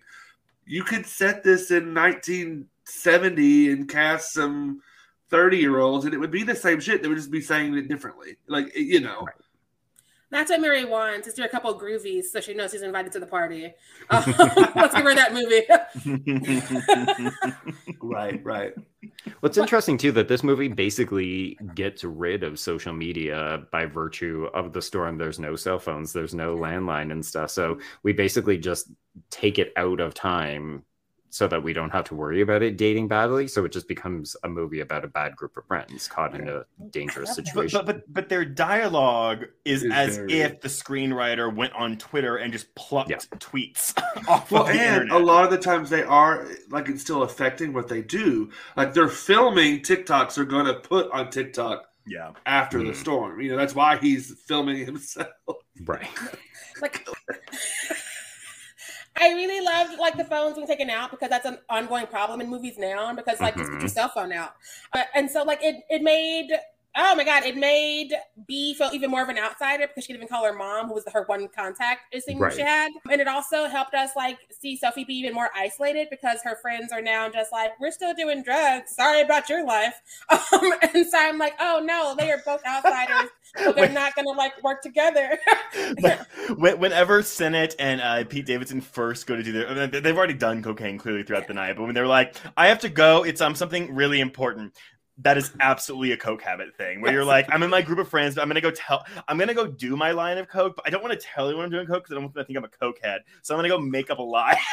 A: you could set this in 1970 and cast some 30 year olds and it would be the same shit. They would just be saying it differently. Like you know.
D: That's what Mary wants is do a couple of groovies so she knows she's invited to the party. Um, let's give her that movie.
A: Right, right.
C: What's interesting too that this movie basically gets rid of social media by virtue of the storm. There's no cell phones, there's no landline and stuff. So we basically just take it out of time so that we don't have to worry about it dating badly. So it just becomes a movie about a bad group of friends caught in a dangerous
D: I
B: but,
C: situation.
B: but but but their dialogue is
A: Is
B: as
A: very-
B: if the screenwriter went on Twitter and just plucked
C: Yeah.
B: tweets off
A: Well,
B: of the
A: and
B: internet.
A: a lot of the times they are like it's still affecting what they do. Like they're filming TikToks they're going to put on TikTok
B: Yeah.
A: after the
C: Mm.
A: storm. You know, that's why he's filming himself.
C: Right.
D: like I really loved like the phones being taken out because that's an ongoing problem in movies now. Because like just put your cell phone out, uh, and so like it it made oh my god it made B feel even more of an outsider because she didn't even call her mom, who was her one contact seemed
C: Right.
D: she had, and it also helped us like see Sophie be even more isolated because her friends are now just like we're still doing drugs. Sorry about your life, um, and so I'm like oh no, they are both outsiders. but they're not gonna like work together.
B: But when- whenever Senate and uh, Pete Davidson first go to do their, they've already done cocaine clearly throughout the night, but when they're like, "I have to go," it's um something really important. That is absolutely a coke habit thing where you're like, I'm in my group of friends, but I'm gonna go tell, I'm gonna go do my line of coke, but I don't want to tell anyone I'm doing coke because I don't want to think I'm a coke head. So I'm gonna go make up a lie.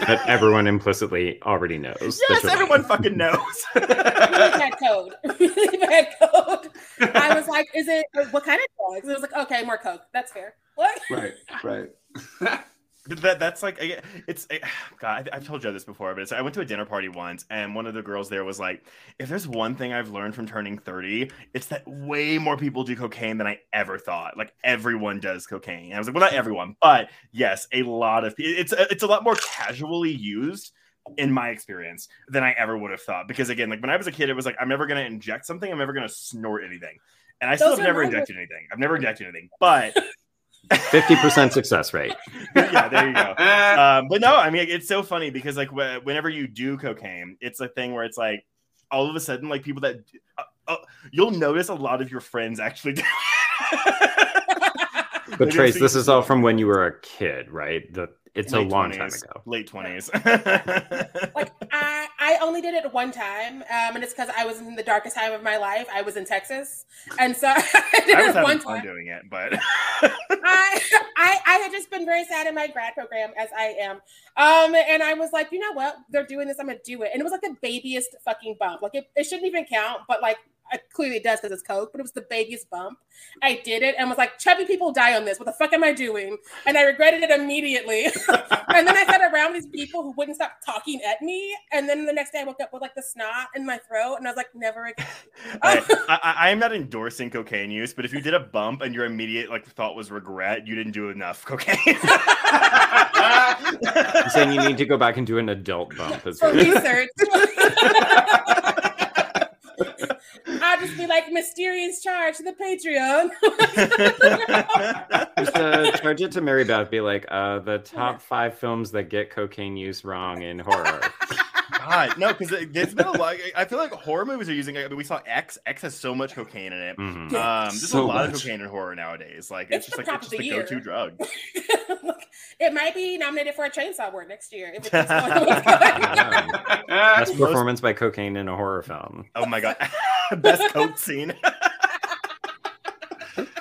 C: That everyone implicitly already knows.
B: yes, everyone
C: lying.
B: fucking knows.
D: bad code. really bad code. I was like, is it what kind of drugs? It was like, okay, more coke. That's fair. What?
A: right, right.
B: That that's like it's God. I- I've told you this before, but it's, I went to a dinner party once, and one of the girls there was like, "If there's one thing I've learned from turning 30, it's that way more people do cocaine than I ever thought. Like everyone does cocaine." And I was like, "Well, not everyone, but yes, a lot of. It's it's a lot more casually used." In my experience, than I ever would have thought. Because again, like when I was a kid, it was like I'm never gonna inject something, I'm never gonna snort anything, and I still have never injected anything. I've never injected anything, but
C: 50% success rate.
B: yeah, there you go um, but no, I mean it's so funny because like wh- whenever you do cocaine, it's a thing where it's like all of a sudden like people that uh, uh, you'll notice a lot of your friends actually do.
C: But
B: Maybe
C: Trace, this is all from when you were a kid, right? The, it's a
B: late
C: long time ago.
B: late twenties.
D: like I, only did it one time, um, and it's because I was in the darkest time of my life. I was in Texas, and so I did
B: I was
D: it one time.
B: doing it, but
D: I, I I had just been very sad in my grad program as I am. Um, and I was like, you know what? They're doing this, I'm gonna do it. And it was like the babyest fucking bump. Like it, it shouldn't even count, but like it clearly does because it's coke, but it was the babyest bump. I did it and was like, chubby people die on this. What the fuck am I doing? And I regretted it immediately. and then I sat around these people who wouldn't stop talking at me. And then the next day I woke up with like the snot in my throat, and I was like, never again.
B: I, I, I am not endorsing cocaine use. But if you did a bump and your immediate like thought was regret, you didn't do enough cocaine.
C: I'm saying you need to go back and do an adult bump as well.
D: research. I'll just be like mysterious charge to the Patreon.
C: Just uh, charge it to Mary Beth. Be like, uh, the top five films that get cocaine use wrong in horror.
B: God, no, because there's been a lot. I feel like horror movies are using. I mean, we saw X. X has so much cocaine in it.
C: Mhm.
B: Um, there's
A: So
B: a lot
A: much.
B: of cocaine in horror nowadays. Like it's,
D: It's
B: just like
D: top
B: it's just
D: the
B: the go-to drug.
D: it might be nominated for a chainsaw award next year. If it keeps going what's going on.
C: Yeah. Best performance by cocaine in a horror film.
B: Oh my god, best coke scene.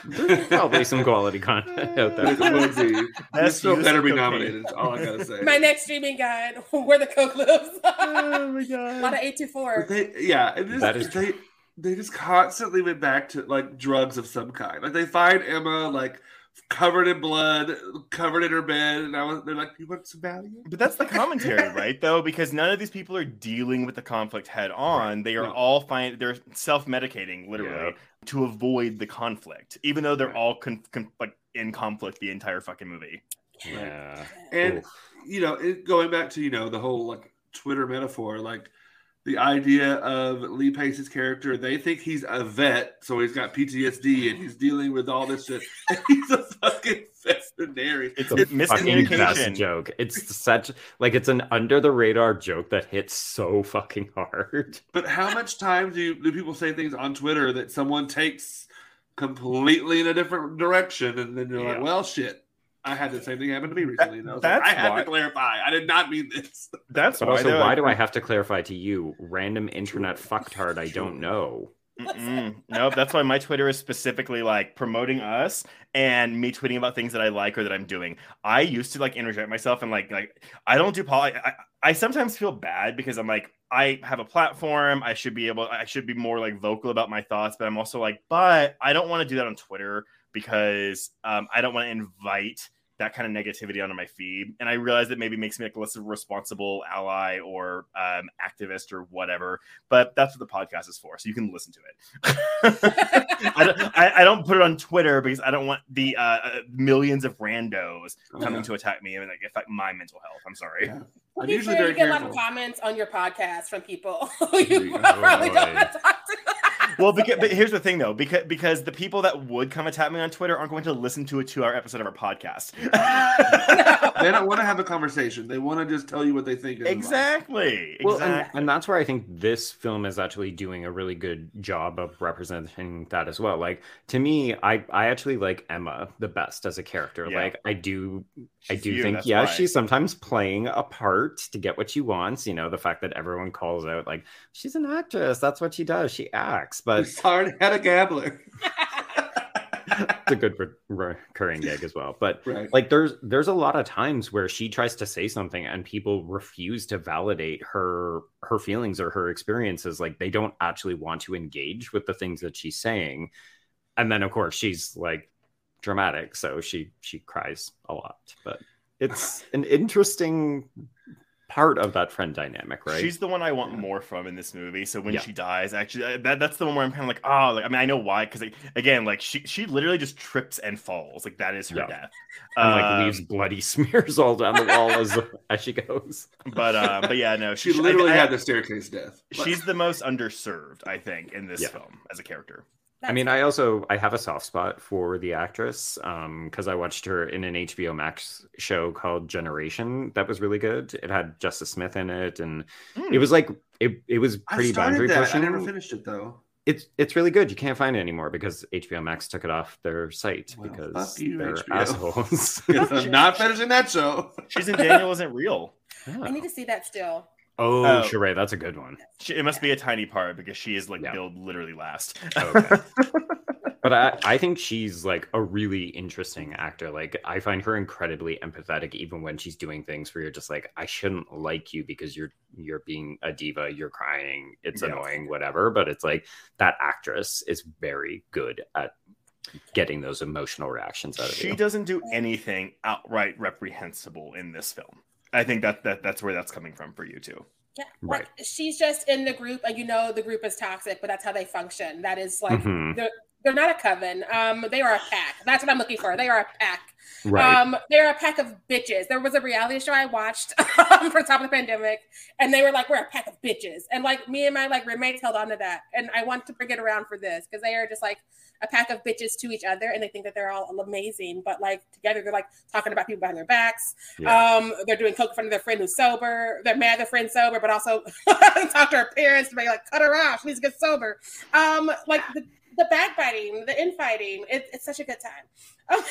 C: There's probably some quality content out
A: It
C: there.
A: would be. This
B: Best
A: still
B: use
A: better be nominated. That's all I gotta say.
D: My next streaming guide, where the coke lives.
B: oh my
D: a lot of
B: god.
D: eight two four.
A: They, yeah, and this,
C: That is
A: they they just constantly went back to like drugs of some kind. Like they find Emma like covered in blood, covered in her bed, and I was they're like, "You want some Valium?"
B: But that's the commentary, right? Though, because none of these people are dealing with the conflict head on. They are
A: No.
B: all fine. They're self-medicating, literally,
C: Yeah.
B: to avoid the conflict, even though they're
A: Right.
B: all con- con- like in conflict the entire fucking movie.
C: Yeah.
A: And
C: Oof.
A: you know, it, going back to you know the whole like Twitter metaphor, like the idea of Lee Pace's character, they think he's a vet, so he's got PTSD and he's dealing with all this shit. He's a fucking veterinarian.
B: It's a
C: fucking best
B: miscommunication.
C: joke. It's such like it's an under the radar joke that hits so fucking hard.
A: But how much time do you, do people say things on Twitter that someone takes completely in a different direction, and then you're
B: Yeah.
A: like, "Well, shit." I had the same thing happen to me recently. And I, was like, I had
B: why-
A: to clarify. I did not mean this.
B: That's
C: But
B: why.
C: also,
B: though,
C: why do I have to clarify to you, random internet fucktard I don't know?
B: Mm-mm. Nope, that's why my Twitter is specifically like promoting us and me tweeting about things that I like or that I'm doing. I used to like interject myself and like like I don't do pol. I, I, I sometimes feel bad because I'm like I have a platform. I should be able. I should be more like vocal about my thoughts. But I'm also like, but I don't want to do that on Twitter because um, I don't want to invite that kind of negativity onto my feed, and I realize that maybe makes me like less of a responsible ally or um, activist or whatever. But that's what the podcast is for, so you can listen to it. I, don't, I, I, don't put it on Twitter because I don't want the uh, uh millions of randos coming yeah. to attack me and like affect my mental health. I'm sorry. Yeah.
D: I'm usually very you get careful. a lot of comments on your podcast from people who you probably don't want to talk to
B: well, because, but here's the thing though, because because the people that would come attack me on Twitter aren't going to listen to a two-hour episode of our podcast.
A: they don't want to have a conversation. They want to just tell you what they think.
B: Exactly.
C: Well, exactly. And, and that's where I think this film is actually doing a really good job of representing that as well. Like to me, I I actually like Emma the best as a character. Yeah. Like I do I do you, think, yeah, why. she's sometimes playing a part to get what she wants. You know, the fact that everyone calls out, like, she's an actress. That's what she does. She acts. But
A: hard had a gambler.
C: it's a good re- recurring gag as well. But right. like, there's there's a lot of times where she tries to say something and people refuse to validate her her feelings or her experiences. Like, they don't actually want to engage with the things that she's saying. And then, of course, she's like dramatic, so she she cries a lot. But it's an interesting part of that friend dynamic, right?
B: She's the one I want more from in this movie. So when yeah. she dies, actually, that, that's the one where I'm kind of like, oh, like, I mean, I know why, because like, again, like she she literally just trips and falls, like that is her yeah. death,
C: and like um, leaves bloody smears all down the wall as as she goes.
B: But uh, but yeah, no,
A: she, she literally I, had the staircase death.
B: But... She's the most underserved, I think, in this yeah. film as a character.
C: I mean, I also I have a soft spot for the actress because um, I watched her in an HBO Max show called Generation that was really good. It had Justice Smith in it, and mm. it was like it, it was pretty boundary pushing.
A: I never finished it though.
C: It's it's really good. You can't find it anymore because HBO Max took it off their site well, because you, they're HBO. assholes.
A: I'm not finishing that show.
B: She's in Daniel isn't real.
D: I need to see that still.
C: Oh, oh, Sharai, that's a good one.
B: It must be a tiny part because she is like yeah. billed literally last.
C: Okay. but I, I think she's like a really interesting actor. Like I find her incredibly empathetic, even when she's doing things where you're just like, I shouldn't like you because you're you're being a diva, you're crying, it's yeah. annoying, whatever. But it's like that actress is very good at getting those emotional reactions out of
B: she
C: you.
B: She doesn't do anything outright reprehensible in this film. I think that, that that's where that's coming from for you too.
D: Yeah, right. Like she's just in the group, and you know the group is toxic, but that's how they function. That is like mm-hmm. they're they're not a coven. Um, they are a pack. That's what I'm looking for. They are a pack. Right. Um, they're a pack of bitches. There was a reality show I watched um, for the top of the pandemic, and they were like, "We're a pack of bitches," and like me and my like roommates held on to that, and I want to bring it around for this because they are just like a pack of bitches to each other and they think that they're all amazing, but like together they're like talking about people behind their backs. Yeah. Um, they're doing coke in front of their friend who's sober. They're mad their friend's sober, but also talk to her parents to be like, cut her off. She needs to get sober. Um, like the, the backbiting, the infighting, it, it's such a good time.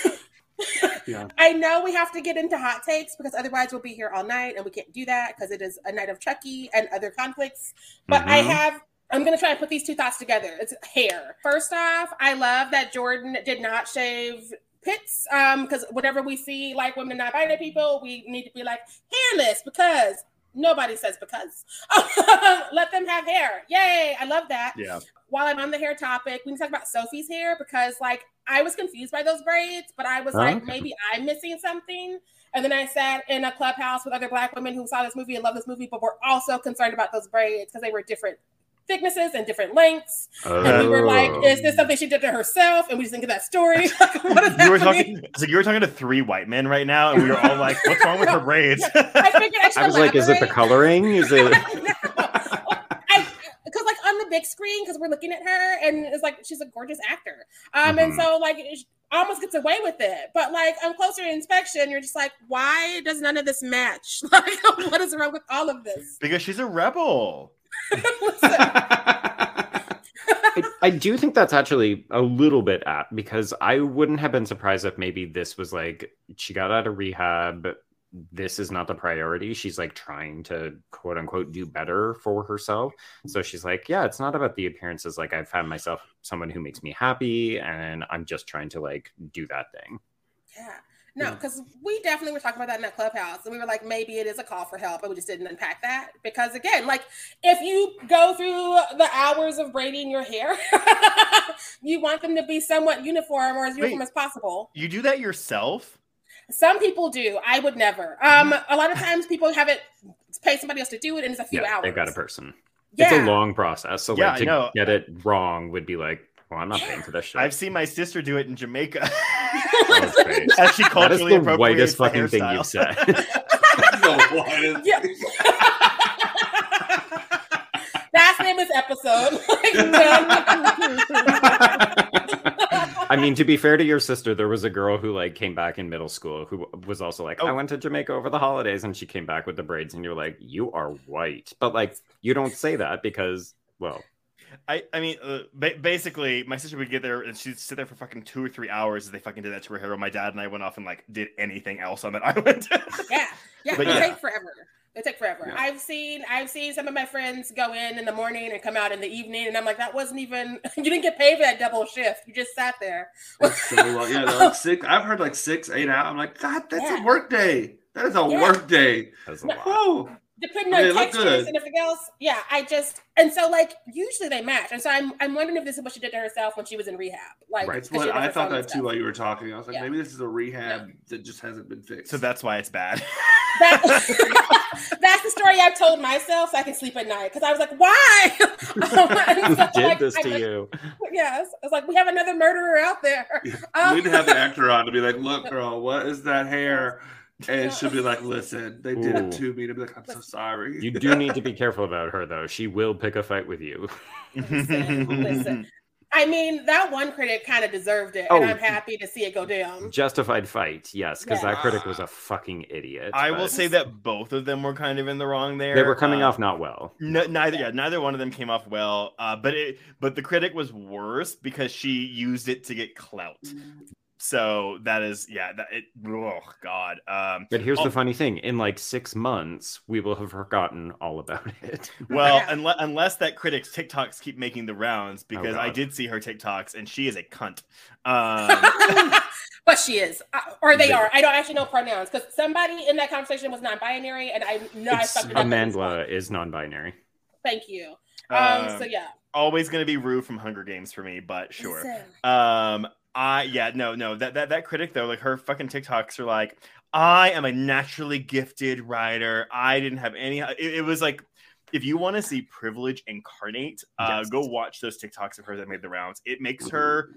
D: yeah. I know we have to get into hot takes because otherwise we'll be here all night and we can't do that because it is a night of Chucky and other conflicts. But mm-hmm. I have I'm gonna try and put these two thoughts together. It's hair. First off, I love that Jordan did not shave pits. Um, because whenever we see like women not binary people, we need to be like hairless because nobody says because. Let them have hair. Yay! I love that.
B: Yeah.
D: While I'm on the hair topic, we can talk about Sophie's hair because like I was confused by those braids, but I was like, maybe I'm missing something. And then I sat in a clubhouse with other black women who saw this movie and love this movie, but were also concerned about those braids because they were different thicknesses and different lengths. Oh. And we were like, is this something she did to herself? And we just think of that story. what is
B: you were talking so you were talking to three white men right now, and we were all like, what's wrong with her braids?
C: I figured I, I was like, is it the coloring? Is it
D: because like on the big screen, because we're looking at her and it's like she's a gorgeous actor. Um, mm-hmm. and so like it almost gets away with it. But like on closer inspection, you're just like, why does none of this match? Like, what is wrong with all of this?
B: Because she's a rebel.
C: I, I, do think that's actually a little bit apt because I wouldn't have been surprised if maybe this was like she got out of rehab. This is not the priority. She's like trying to quote unquote do better for herself. So she's like, yeah, it's not about the appearances. Like I've found myself someone who makes me happy and I'm just trying to like do that thing.
D: Yeah. No, mm. because we definitely were talking about that in that clubhouse, and we were like, maybe it is a call for help, but we just didn't unpack that because, again, like if you go through the hours of braiding your hair, you want them to be somewhat uniform or as uniform Wait, as possible.
B: You do that yourself?
D: Some people do. I would never. Um, a lot of times people have it pay somebody else to do it, and it's a few
C: yeah,
D: hours.
C: they've got a person.
D: Yeah.
C: It's a long process. So
B: Yeah,
C: like
B: I
C: to
B: know.
C: get it wrong would be like, well, I'm not paying for this shit.
B: I've seen my sister do it in Jamaica.
C: That's great.
B: As she
C: that is the whitest
B: the
C: fucking thing you've said.
A: The whitest-
D: Yeah. That's the name of this episode. Like,
C: I mean, to be fair to your sister, there was a girl who like came back in middle school who was also like, I
B: Oh.
C: went to Jamaica over the holidays, and she came back with the braids, and you're like, you are white, but like you don't say that because, well,
B: I, I mean, uh, ba- basically, my sister would get there and she'd sit there for fucking two or three hours as they fucking did that to her hair. while My dad and I went off and like did anything else on that island.
D: yeah, yeah,
B: But
D: they
B: yeah.
D: take forever. They take forever.
A: Yeah.
D: I've seen I've seen some of my friends go in in the morning and come out in the evening, and I'm like, that wasn't even you didn't get paid for that double shift. You just sat there.
A: That's so long. Yeah, they're like six. I've heard like six, eight hours. I'm like, God, that's
D: Yeah.
A: a work day. That is a
D: Yeah.
A: work day.
C: that's a
D: No.
C: lot.
A: Whoa.
D: Depending
A: I mean,
D: on textures and everything else, yeah, I just and so like usually they match, and so I'm I'm wondering if this is what she did to herself when she was in rehab. Like,
C: Right.
A: That's
D: 'cause
A: what I thought that too while you were talking. I was like,
D: Yeah.
A: maybe this is a rehab that just hasn't been fixed.
B: so that's why it's bad.
D: That, that's the story I've told myself so I can sleep at night because I was like, why? And so,
C: did
D: like,
C: this
D: I'm
C: to
D: like,
C: you?
D: Yes, I was like, we have another murderer out there.
A: we
D: Um,
A: need to have the actor on to be like, look, girl, what is that hair? And she'll be like, listen, they did
C: Ooh.
A: it to me. To be like, I'm so sorry.
C: You do need to be careful about her, though. She will pick a fight with you.
D: Listen, listen. I mean, that one critic kind of deserved it,
C: Oh.
D: and I'm happy to see it go down.
C: Justified fight, yes, because
D: Yeah.
C: that critic was a fucking idiot.
B: I will say that both of them were kind of in the wrong there.
C: they were coming
B: Uh,
C: off not well.
B: No, neither, yeah, neither one of them came off well. Uh, but it, but the critic was worse because she used it to get clout. So that is, yeah, that it. Oh God. Um,
C: But here's
B: Oh.
C: the funny thing: in like six months, we will have forgotten all about it.
B: well,
D: Yeah.
B: unless unless that critic's TikToks keep making the rounds, because I did see her TikToks and she is a cunt. Um,
D: but she is, uh, or they
C: They-
D: are. I don't actually know pronouns because somebody in that conversation was non-binary, and I know I fucked it up.
C: Amandla is non-binary.
D: Thank you. Um,
B: um,
D: so yeah,
B: always gonna be Rue from Hunger Games for me, but sure. Um, I yeah, no, no, that that that critic though, like her fucking TikToks are like, I am a naturally gifted writer. I didn't have any. It, it was like, if you want to see privilege incarnate, uh,
C: Yes.
B: go watch those TikToks of hers that made the rounds. It makes her.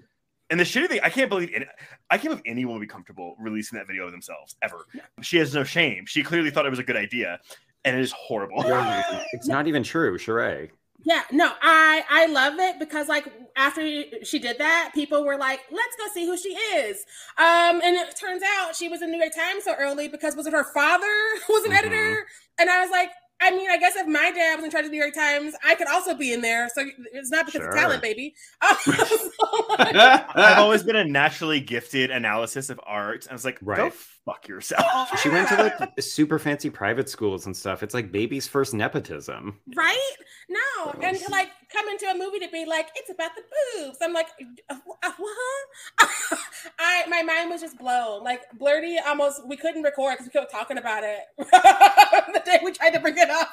B: And the shitty thing, I can't believe any, I can't believe anyone would be comfortable releasing that video of themselves ever. She has no shame. She clearly thought it was a good idea, and it is horrible.
C: it's not even true, Sharai.
D: Yeah, no, I I love it because like after she did that, people were like, "Let's go see who she is." Um, and it turns out she was in New York Times so early because was it her father who was an
C: Mhm.
D: editor? And I was like, I mean, I guess if my dad was in charge of New York Times, I could also be in there. So it's not because
C: Sure.
D: of talent, baby. So, like,
B: I've always been a naturally gifted analysis of art. I was like, go
C: Right.
B: Fuck yourself.
C: She went to like super fancy private schools and stuff. It's like baby's first nepotism.
D: right? No, and
C: Gross.
D: to like come into a movie to be like, it's about the boobs. I'm like, uh, uh, what? I my mind was just blown. Like blurty, almost we couldn't record because we kept talking about it the day we tried to bring it up.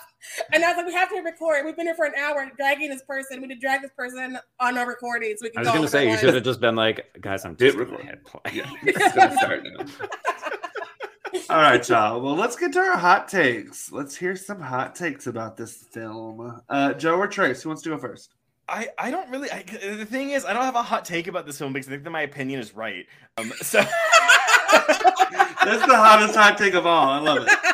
D: And I was like, we have to record. We've been here for an hour dragging this person. We need to drag this person on our recording so we can.
C: I was gonna say you should have just been like, guys, I'm
A: Did
C: just gonna play.
A: Yeah, it's gonna start now. All right, y'all. Well, let's get to our hot takes. Let's hear some hot takes about this film. Uh, Joe or Trace, who wants to go first?
B: I, I don't really. I, the thing is, I don't have a hot take about this film because I think that my opinion is right. Um, so
A: That's the hottest hot take of all. I love it.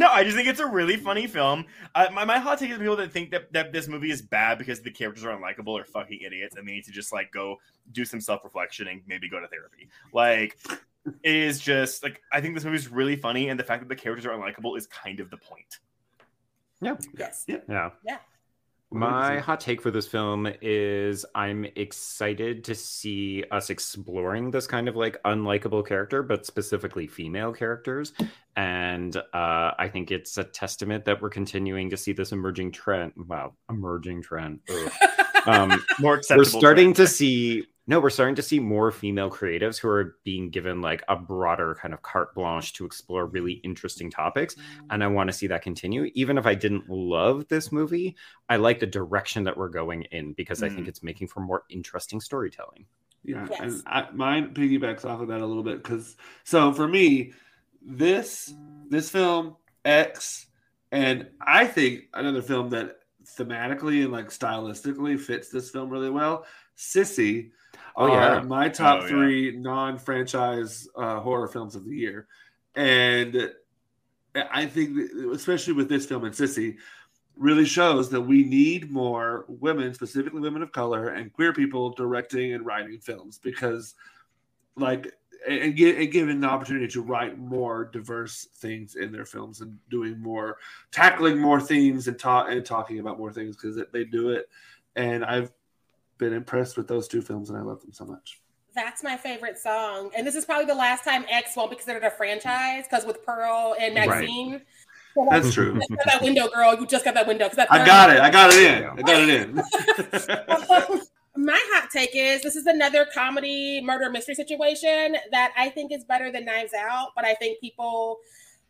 B: No, I just think it's a really funny film. Uh, my, my hot take is people that think that, that this movie is bad because the characters are unlikable or fucking idiots and they need to just like go do some self reflection and maybe go to therapy. Like it is just like I think this movie is really funny and the fact that the characters are unlikable is kind of the point. Yeah.
D: Yes.
C: Yeah.
D: Yeah.
C: My hot take for this film is I'm excited to see us exploring this kind of like unlikable character, but specifically female characters. And uh, I think it's a testament that we're continuing to see this emerging trend. Wow, emerging trend. Um,
B: More
C: we're starting
B: trend.
C: to see no we're starting to see more female creatives who are being given like a broader kind of carte blanche to explore really interesting topics and i want to see that continue even if i didn't love this movie i like the direction that we're going in because i think
B: Mm.
C: it's making for more interesting storytelling
A: Yeah,
D: Yes.
A: and I, mine piggybacks off of that a little bit because so for me, this this film X, and I think another film that thematically and like stylistically fits this film really well, Sissy.
C: Oh, yeah.
A: are my top
B: Oh, yeah.
A: three non-franchise uh, horror films of the year, and I think especially with this film and Sissy, really shows that we need more women, specifically women of color and queer people, directing and writing films because, like, and, and, and given the opportunity to write more diverse things in their films and doing more, tackling more themes and talk and talking about more things because they do it. And I've been impressed with those two films and I love them so much.
D: That's my favorite song. And this is probably the last time X won't be considered a franchise because with Pearl and
A: Right.
D: Maxine. So like,
A: That's true.
D: that window, girl. You just got that window. that
A: I got it. I got it in. I got it in.
D: My hot take is this is another comedy murder mystery situation that I think is better than Knives Out, but I think people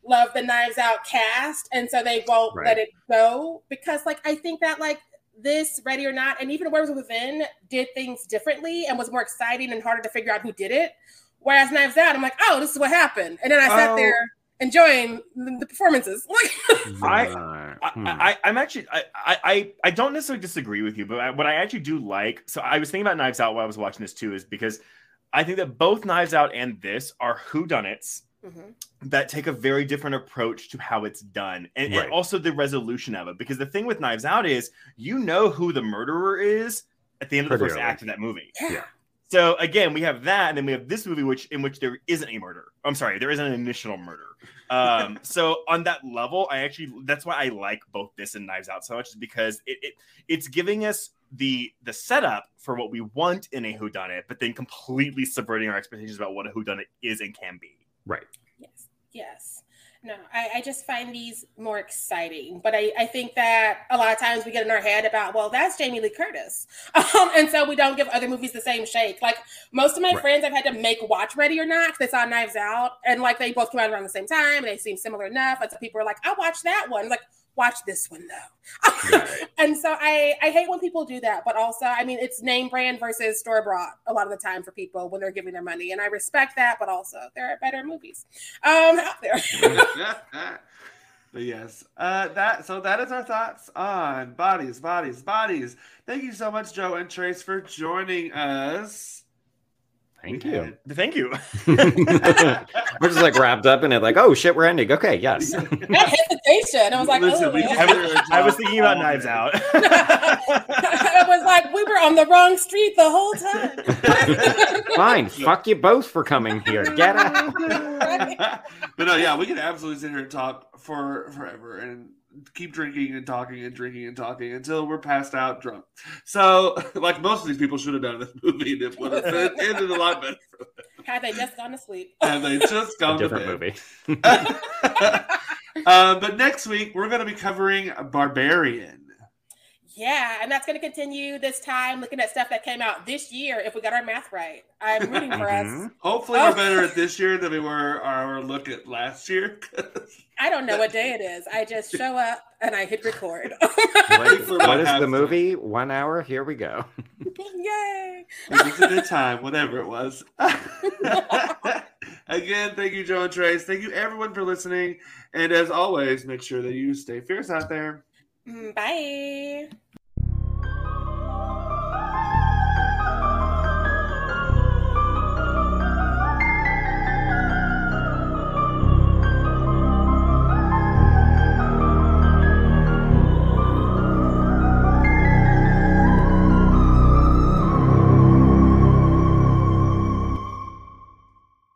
D: love the Knives Out cast, and so they won't
C: Right.
D: let it go because, like, I think that like this Ready or Not, and even Werewolves Within did things differently and was more exciting and harder to figure out who did it. Whereas Knives Out, I'm like, oh, this is what happened, and then I sat
B: Oh.
D: there enjoying the the performances.
B: I- I,
C: Hmm.
B: I, I'm actually I, I I- I don't necessarily disagree with you, but I, what I actually do like. So I was thinking about Knives Out while I was watching this too, is because I think that both Knives Out and this are whodunits
D: Mhm.
B: that take a very different approach to how it's done, and,
C: Right.
B: and also the resolution of it. Because the thing with Knives Out is you know who the murderer is at the end of the first
C: early.
B: act of that movie.
D: Yeah.
B: So again, we have that, and then we have this movie, which in which there isn't a murder. I'm sorry, there isn't an initial murder. Um, so on that level, I actually that's why I like both this and Knives Out so much, is because it, it it's giving us the the setup for what we want in a whodunit, but then completely subverting our expectations about what a whodunit is and can be.
C: Right.
D: Yes, yes. No, I, I just find these more exciting. But I, I think that a lot of times we get in our head about, well, that's Jamie Lee Curtis. Um, and so we don't give other movies the same shake. Like most of my
C: Right.
D: friends I've had to make watch Ready or Not 'cause they saw Knives Out. And like they both came out around the same time and they seem similar enough. And so people are like, I watched that one. Like, watch this one though.
C: Right.
D: and so I, I hate when people do that. But also, I mean, it's name brand versus store bought a lot of the time for people when they're giving their money. And I respect that. But also, there are better movies um, out there.
A: but yes, uh, that so that is our thoughts on bodies, bodies, bodies. Thank you so much, Joe and Trace, for joining us.
C: Thank
A: We
C: you.
A: had-
B: Thank you.
C: We're just like wrapped up in it, like, oh shit, we're ending. Okay, yes.
D: that hesitation. I was like,
A: Listen,
D: oh.
A: we
B: I was, thinking about Knives Out.
D: I was like, we were on the wrong street the whole time.
C: Fine. Fuck you both for coming here. Get out.
A: but no, yeah, we can absolutely sit here and talk for forever and keep drinking and talking and drinking and talking until we're passed out drunk. So, like most of these people should have done in this movie, and it would have ended a lot better. for them.
D: Had they just gone to sleep?
A: Had they just
C: A
A: gone to
C: different
A: bed.
C: movie.
A: um, but next week we're going to be covering Barbarian.
D: Yeah, and that's going to continue this time looking at stuff that came out this year if we got our math right. I'm rooting for us.
C: Mhm.
A: Hopefully,
D: Oh.
A: we're better at this year than we were our look at last year.
D: I don't know what day it is. I just show up and I hit record.
C: What,
A: For
C: what
A: about
C: is
A: half
C: the movie? One hour. Here we go.
D: Yay!
A: it was a good time, whatever it was. Again, thank you, Joe and Trace. Thank you, everyone, for listening. And as always, make sure that you stay fierce out there.
D: Mm, Bye.